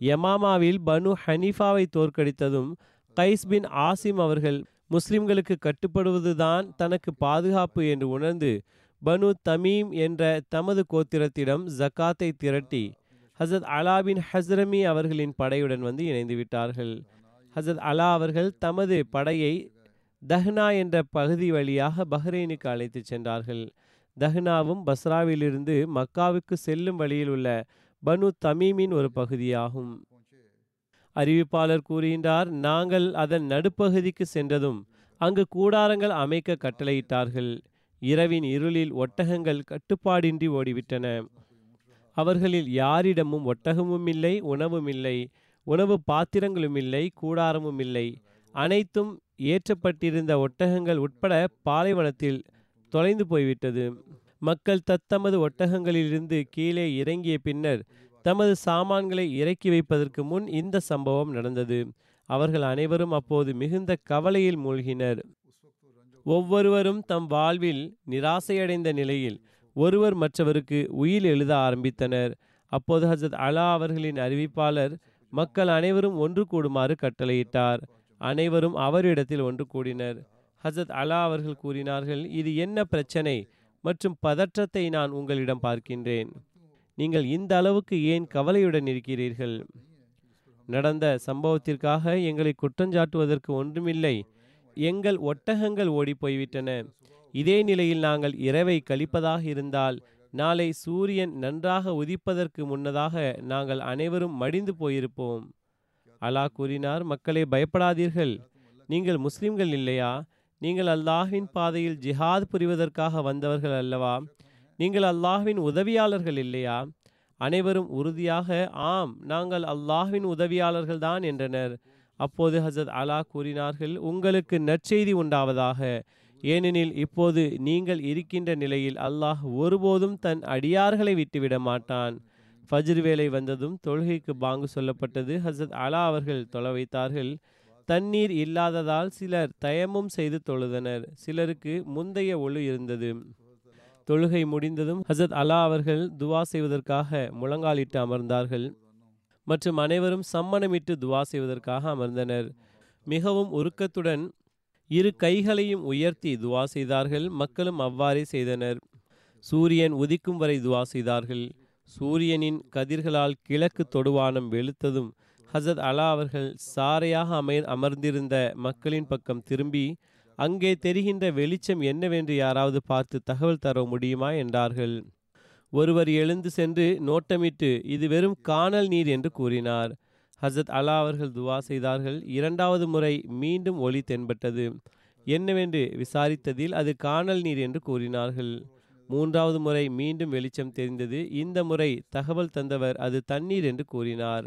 யமாமாவில் பனு ஹனீஃபாவை தோற்கடித்ததும் கைஸ் பின் ஆசிம் அவர்கள் முஸ்லிம்களுக்கு கட்டுப்படுவதுதான் தனக்கு பாதுகாப்பு என்று உணர்ந்து பனு தமீம் என்ற தமது கோத்திரத்திடம் ஜக்காத்தை திரட்டி ஹசத் அலாவின் ஹஸ்ரமி அவர்களின் படையுடன் வந்து இணைந்து விட்டார்கள். ஹசத் அலா அவர்கள் தமது படையை தஹ்னா என்ற பகுதி வழியாக பஹ்ரைனுக்கு அழைத்துச் சென்றார்கள். தஹ்னாவும் பஸ்ராவிலிருந்து மக்காவுக்கு செல்லும் வழியில் உள்ள பனு தமீமின் ஒரு பகுதியாகும். அறிவிப்பாளர் கூறுகின்றார் நாங்கள் அதன் நடுப்பகுதிக்கு சென்றதும் அங்கு கூடாரங்கள் அமைக்க கட்டளையிட்டார்கள். இரவின் இருளில் ஒட்டகங்கள் கட்டுப்பாடின்றி ஓடிவிட்டன. அவர்களில் யாரிடமும் ஒட்டகமும் இல்லை உணவும் இல்லை. உணவு பாத்திரங்களும் இல்லை கூடாரமும் இல்லை. அனைத்தும் ஏற்றப்பட்டிருந்த ஒட்டகங்கள் உட்பட பாலைவனத்தில் தொலைந்து போய்விட்டது. மக்கள் தத்தமது ஒட்டகங்களிலிருந்து கீழே இறங்கிய பின்னர் தமது சாமான்களை இறக்கி வைப்பதற்கு முன் இந்த சம்பவம் நடந்தது. அவர்கள் அனைவரும் அப்போது மிகுந்த கவலையில் மூழ்கினர். ஒவ்வொருவரும் தம் வாழ்வில் நிராசையடைந்த நிலையில் ஒருவர் மற்றவருக்கு உயில் எழுத ஆரம்பித்தனர். அப்போது ஹசத் அலா அவர்களின் அறிவிப்பாளர் மக்கள் அனைவரும் ஒன்று கூடுமாறு கட்டளையிட்டார். அனைவரும் அவரிடத்தில் ஒன்று கூடினர். ஹசத் அலா அவர்கள் கூறினார்கள் இது என்ன பிரச்சனை? மற்றும் பதற்றத்தை நான் உங்களிடம் பார்க்கின்றேன். நீங்கள் இந்த அளவுக்கு ஏன் கவலையுடன் இருக்கிறீர்கள்? நடந்த சம்பவத்திற்காக எங்களை குற்றஞ்சாட்டுவதற்கு ஒன்றுமில்லை. எங்கள் ஒட்டகங்கள் ஓடிப் போய்விட்டன இதே நிலையில் நாங்கள் இரவை கழிப்பதாக இருந்தால் நாளை சூரியன் நன்றாக உதிப்பதற்கு முன்னதாக நாங்கள் அனைவரும் மடிந்து போயிருப்போம். அலா கூறினார் மக்களை பயப்படாதீர்கள். நீங்கள் முஸ்லிம்கள் இல்லையா? நீங்கள் அல்லாஹின் பாதையில் ஜிஹாத் புரிவதற்காக வந்தவர்கள் அல்லவா? நீங்கள் அல்லாஹ்வின் உதவியாளர்கள் இல்லையா? அனைவரும் உறுதியாக ஆம் நாங்கள் அல்லாஹ்வின் உதவியாளர்கள் தான் என்றனர். அப்போது ஹசத் அலா கூறினார்கள் உங்களுக்கு நற்செய்தி உண்டாவதாக. ஏனெனில் இப்போது நீங்கள் இருக்கின்ற நிலையில் அல்லாஹ் ஒருபோதும் தன் அடியார்களை விட்டுவிட மாட்டான். ஃபஜ்ர் வேலை வந்ததும் தொழுகைக்கு பாங்கு சொல்லப்பட்டது. ஹசத் அலா அவர்கள் தொலை வைத்தார்கள். தண்ணீர் இல்லாததால் சிலர் தயமும் செய்து தொழுதனர். சிலருக்கு முந்தைய ஒழு இருந்தது. தொழுகை முடிந்ததும் ஹசத் அலா அவர்கள் துவா செய்வதற்காக முழங்காலிட்டு அமர்ந்தார்கள். மற்றும் அனைவரும் சம்மணமிட்டு துவா செய்வதற்காக அமர்ந்தனர். மிகவும் உருக்கத்துடன் இரு கைகளையும் உயர்த்தி துவா செய்தார்கள். மக்களும் அவ்வாறே செய்தனர். சூரியன் உதிக்கும் வரை துவா செய்தார்கள். சூரியனின் கதிர்களால் கிழக்கு தொடுவானம் வெளுத்ததும் ஹசத் அலா அவர்கள் சாரையாக அமை அமர்ந்திருந்த மக்களின் பக்கம் திரும்பி அங்கே தெரிகின்ற வெளிச்சம் என்னவென்று யாராவது பார்த்து தகவல் தர முடியுமா என்றார்கள். ஒருவர் எழுந்து சென்று நோட்டமிட்டு இது வெறும் காணல் நீர் என்று கூறினார். ஹசத் அலா அவர்கள் துவா செய்தார்கள். இரண்டாவது முறை மீண்டும் ஒளி தென்பட்டது. என்னவென்று விசாரித்ததில் அது காணல் நீர் என்று கூறினார்கள். மூன்றாவது முறை மீண்டும் வெளிச்சம் தெரிந்தது. இந்த முறை தகவல் தந்தவர் அது தண்ணீர் என்று கூறினார்.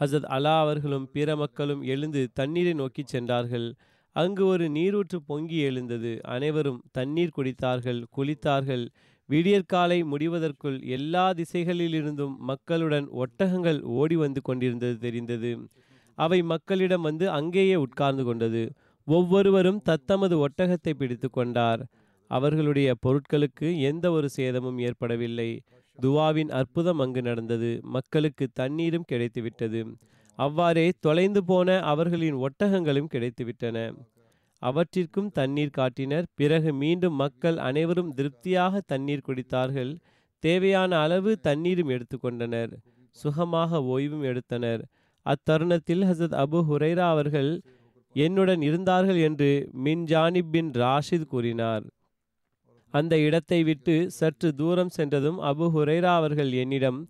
ஹசத் அலா அவர்களும் பிற மக்களும் எழுந்து தண்ணீரை நோக்கி சென்றார்கள். அங்கு ஒரு நீரூற்று பொங்கி எழுந்தது. அனைவரும் தண்ணீர் குடித்தார்கள் குளித்தார்கள். விடியற்காலை முடிவதற்குள் எல்லா திசைகளிலிருந்தும் மக்களுடன் ஒட்டகங்கள் ஓடி வந்து கொண்டிருந்தது தெரிந்தது. அவை மக்களிடம் வந்து அங்கேயே உட்கார்ந்து கொண்டது. ஒவ்வொருவரும் தத்தமது ஒட்டகத்தை பிடித்து கொண்டார். அவர்களுடைய பொருட்களுக்கு எந்த ஒரு சேதமும் ஏற்படவில்லை. துவாவின் அற்புதம் அங்கு நடந்தது. மக்களுக்கு தண்ணீரும் கிடைத்துவிட்டது. அவ்வாறே தொலைந்து போன அவர்களின் ஒட்டகங்களும் கிடைத்துவிட்டன. அவற்றிற்கும் தண்ணீர் காட்டினர். பிறகு மீண்டும் மக்கள் அனைவரும் திருப்தியாக தண்ணீர் குடித்தார்கள். தேவையான அளவு தண்ணீரும் எடுத்துக்கொண்டனர் சுகமாக ஓய்வும் எடுத்தனர். அத்தருணத்தில் ஹசத் அபு ஹுரைரா அவர்கள் என்னுடன் இருந்தார்கள் என்று மின் ஜானிப் பின் ராஷித் கூறினார். அந்த இடத்தை விட்டு சற்று தூரம் சென்றதும் அபு ஹுரைரா அவர்கள் என்னிடம்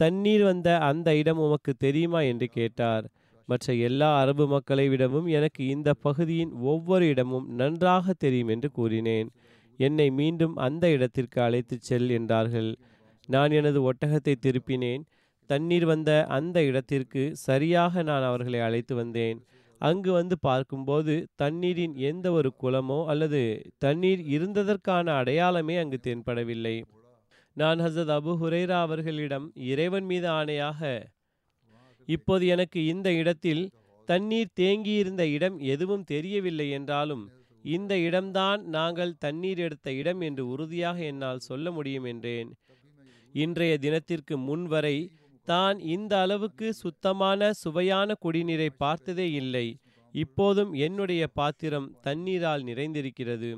தண்ணீர் வந்த அந்த இடம் உமக்கு தெரியுமா? என்று கேட்டார். மற்ற எல்லா அரபு மக்களை விடவும் எனக்கு இந்த பகுதியின் ஒவ்வொரு இடமும் நன்றாக தெரியும் என்று கூறினேன். என்னை மீண்டும் அந்த இடத்திற்கு அழைத்துச் செல் என்றார்கள். நான் எனது ஒட்டகத்தை திருப்பினேன். தண்ணீர் வந்த அந்த இடத்திற்கு சரியாக நான் அவர்களை அழைத்து வந்தேன். அங்கு வந்து பார்க்கும்போது தண்ணீரின் எந்த ஒரு குளமோ அல்லது தண்ணீர் இருந்ததற்கான அடையாளமே அங்கு தென்படவில்லை. நான் ஹசரத் அபு ஹுரைரா அவர்களிடம் இறைவன் மீது ஆணையாக இப்போது எனக்கு இந்த இடத்தில் தண்ணீர் தேங்கியிருந்த இடம் எதுவும் தெரியவில்லை என்றாலும் இந்த இடம்தான் நாங்கள் தண்ணீர் எடுத்த இடம் என்று உறுதியாக என்னால் சொல்ல முடியும் என்றேன். இன்றைய தினத்திற்கு முன்வரை தான் இந்த அளவுக்கு சுத்தமான சுவையான குடிநீரை பார்த்ததே இல்லை. இப்போதும் என்னுடைய பாத்திரம் தண்ணீரால் நிறைந்திருக்கிறது.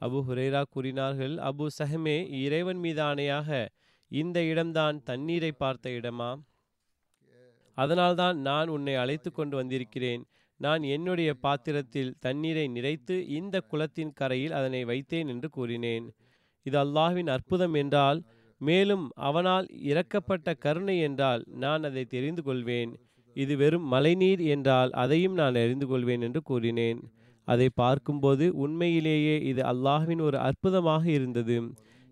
அபு ஹுரேரா கூறினார்கள் அபு சஹமே இறைவன் மீது ஆணையாக இந்த இடம்தான் தண்ணீரை பார்த்த இடமா? அதனால்தான் நான் உன்னை அழைத்து கொண்டு வந்திருக்கிறேன். நான் என்னுடைய பாத்திரத்தில் தண்ணீரை நிறைத்து இந்த குளத்தின் கரையில் அதனை வைத்தேன் என்று கூறினேன். இது அல்லாஹ்வின் அற்புதம் என்றால் மேலும் அவனால் இறக்கப்பட்ட கருணை என்றால் நான் அதை தெரிந்து கொள்வேன். இது வெறும் மழைநீர் என்றால் அதையும் நான் அறிந்து கொள்வேன் என்று கூறினேன். அதை பார்க்கும்போது உண்மையிலேயே இது அல்லாஹ்வின் ஒரு அற்புதமாக இருந்தது.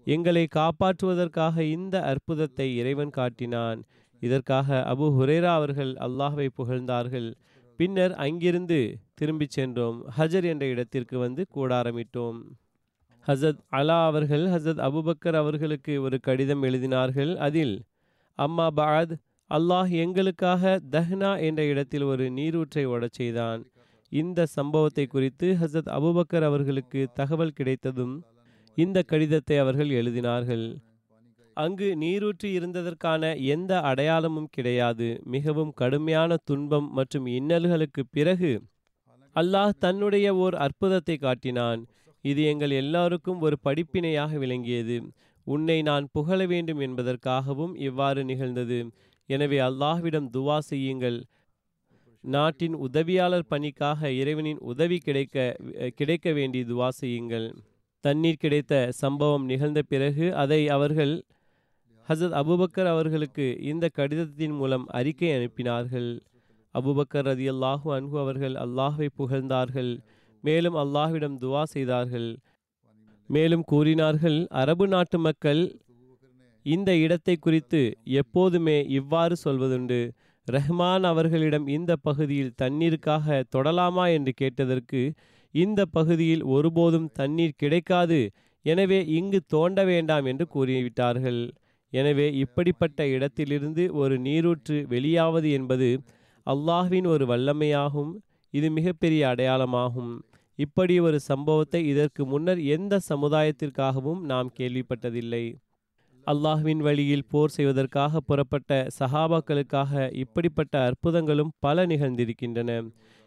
எங்களை காப்பாற்றுவதற்காக இந்த அற்புதத்தை இறைவன் காட்டினான். இதற்காக அபு ஹுரேரா அவர்கள் அல்லாஹ்வை புகழ்ந்தார்கள். பின்னர் அங்கிருந்து திரும்பிச் சென்றோம். ஹஜர் என்ற இடத்திற்கு வந்து கூடாரமிட்டோம். ஹசத் அலா அவர்கள் ஹசத் அபுபக்கர் அவர்களுக்கு ஒரு கடிதம் எழுதினார்கள். அதில் அம்மா பாத் அல்லாஹ் எங்களுக்காக தஹ்னா என்ற இடத்தில் ஒரு நீரூற்றை ஓடச் செய்தான். இந்த சம்பவத்தை குறித்து ஹசத் அபுபக்கர் அவர்களுக்கு தகவல் கிடைத்ததும் இந்த கடிதத்தை அவர்கள் எழுதினார்கள். அங்கு நீரூற்றி இருந்ததற்கான எந்த அடையாளமும் கிடையாது. மிகவும் கடுமையான துன்பம் மற்றும் இன்னல்களுக்கு பிறகு அல்லாஹ் தன்னுடைய ஓர் அற்புதத்தை காட்டினான். இது எங்கள் எல்லாருக்கும் ஒரு படிப்பினையாக விளங்கியது. உன்னை நான் புகழ வேண்டும் என்பதற்காகவும் இவ்வாறு நிகழ்ந்தது. எனவே அல்லாஹ்விடம் துவா செய்யுங்கள். நாட்டின் உதவியாளர் பணிக்காக இறைவனின் உதவி கிடைக்க கிடைக்க வேண்டி துவா செய்யுங்கள். தண்ணீர் கிடைத்த சம்பவம் நிகழ்ந்த பிறகு அதை அவர்கள் ஹசத் அபுபக்கர் அவர்களுக்கு இந்த கடிதத்தின் மூலம் அறிக்கை அனுப்பினார்கள். அபுபக்கர் ரதி அல்லாஹூ அன்ஹு அவர்கள் அல்லாஹுவை புகழ்ந்தார்கள். மேலும் அல்லாஹ்விடம் துவா செய்தார்கள். மேலும் கூறினார்கள் அரபு நாட்டு மக்கள் இந்த இடத்தை குறித்து எப்போதுமே இவ்வாறு சொல்வதுண்டு. ரஹ்மான் அவர்களிடம் இந்த பகுதியில் தண்ணீருக்காக தொடலாமா? என்று கேட்டதற்கு இந்த பகுதியில் ஒருபோதும் தண்ணீர் கிடைக்காது. எனவே இங்கு தோண்ட வேண்டாம் என்று கூறிவிட்டார்கள். எனவே இப்படிப்பட்ட இடத்திலிருந்து ஒரு நீரூற்று வெளியாவது என்பது அல்லாஹ்வின் ஒரு வல்லமையாகும். இது மிகப்பெரிய அடையாளமாகும். இப்படி ஒரு சம்பவத்தை இதற்கு முன்னர் எந்த சமுதாயத்திற்காகவும் நாம் கேள்விப்பட்டதில்லை. அல்லாஹ்வின் வழியில் போர் செய்வதற்காக புறப்பட்ட சஹாபாக்களுக்காக இப்படிப்பட்ட அற்புதங்களும் பல நிகழ்ந்திருக்கின்றன.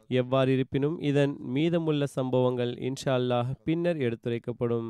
எவ்வாறு இருப்பினும் இதன் மீதமுள்ள சம்பவங்கள் இன்ஷா அல்லாஹ் பின்னர் எடுத்துரைக்கப்படும்.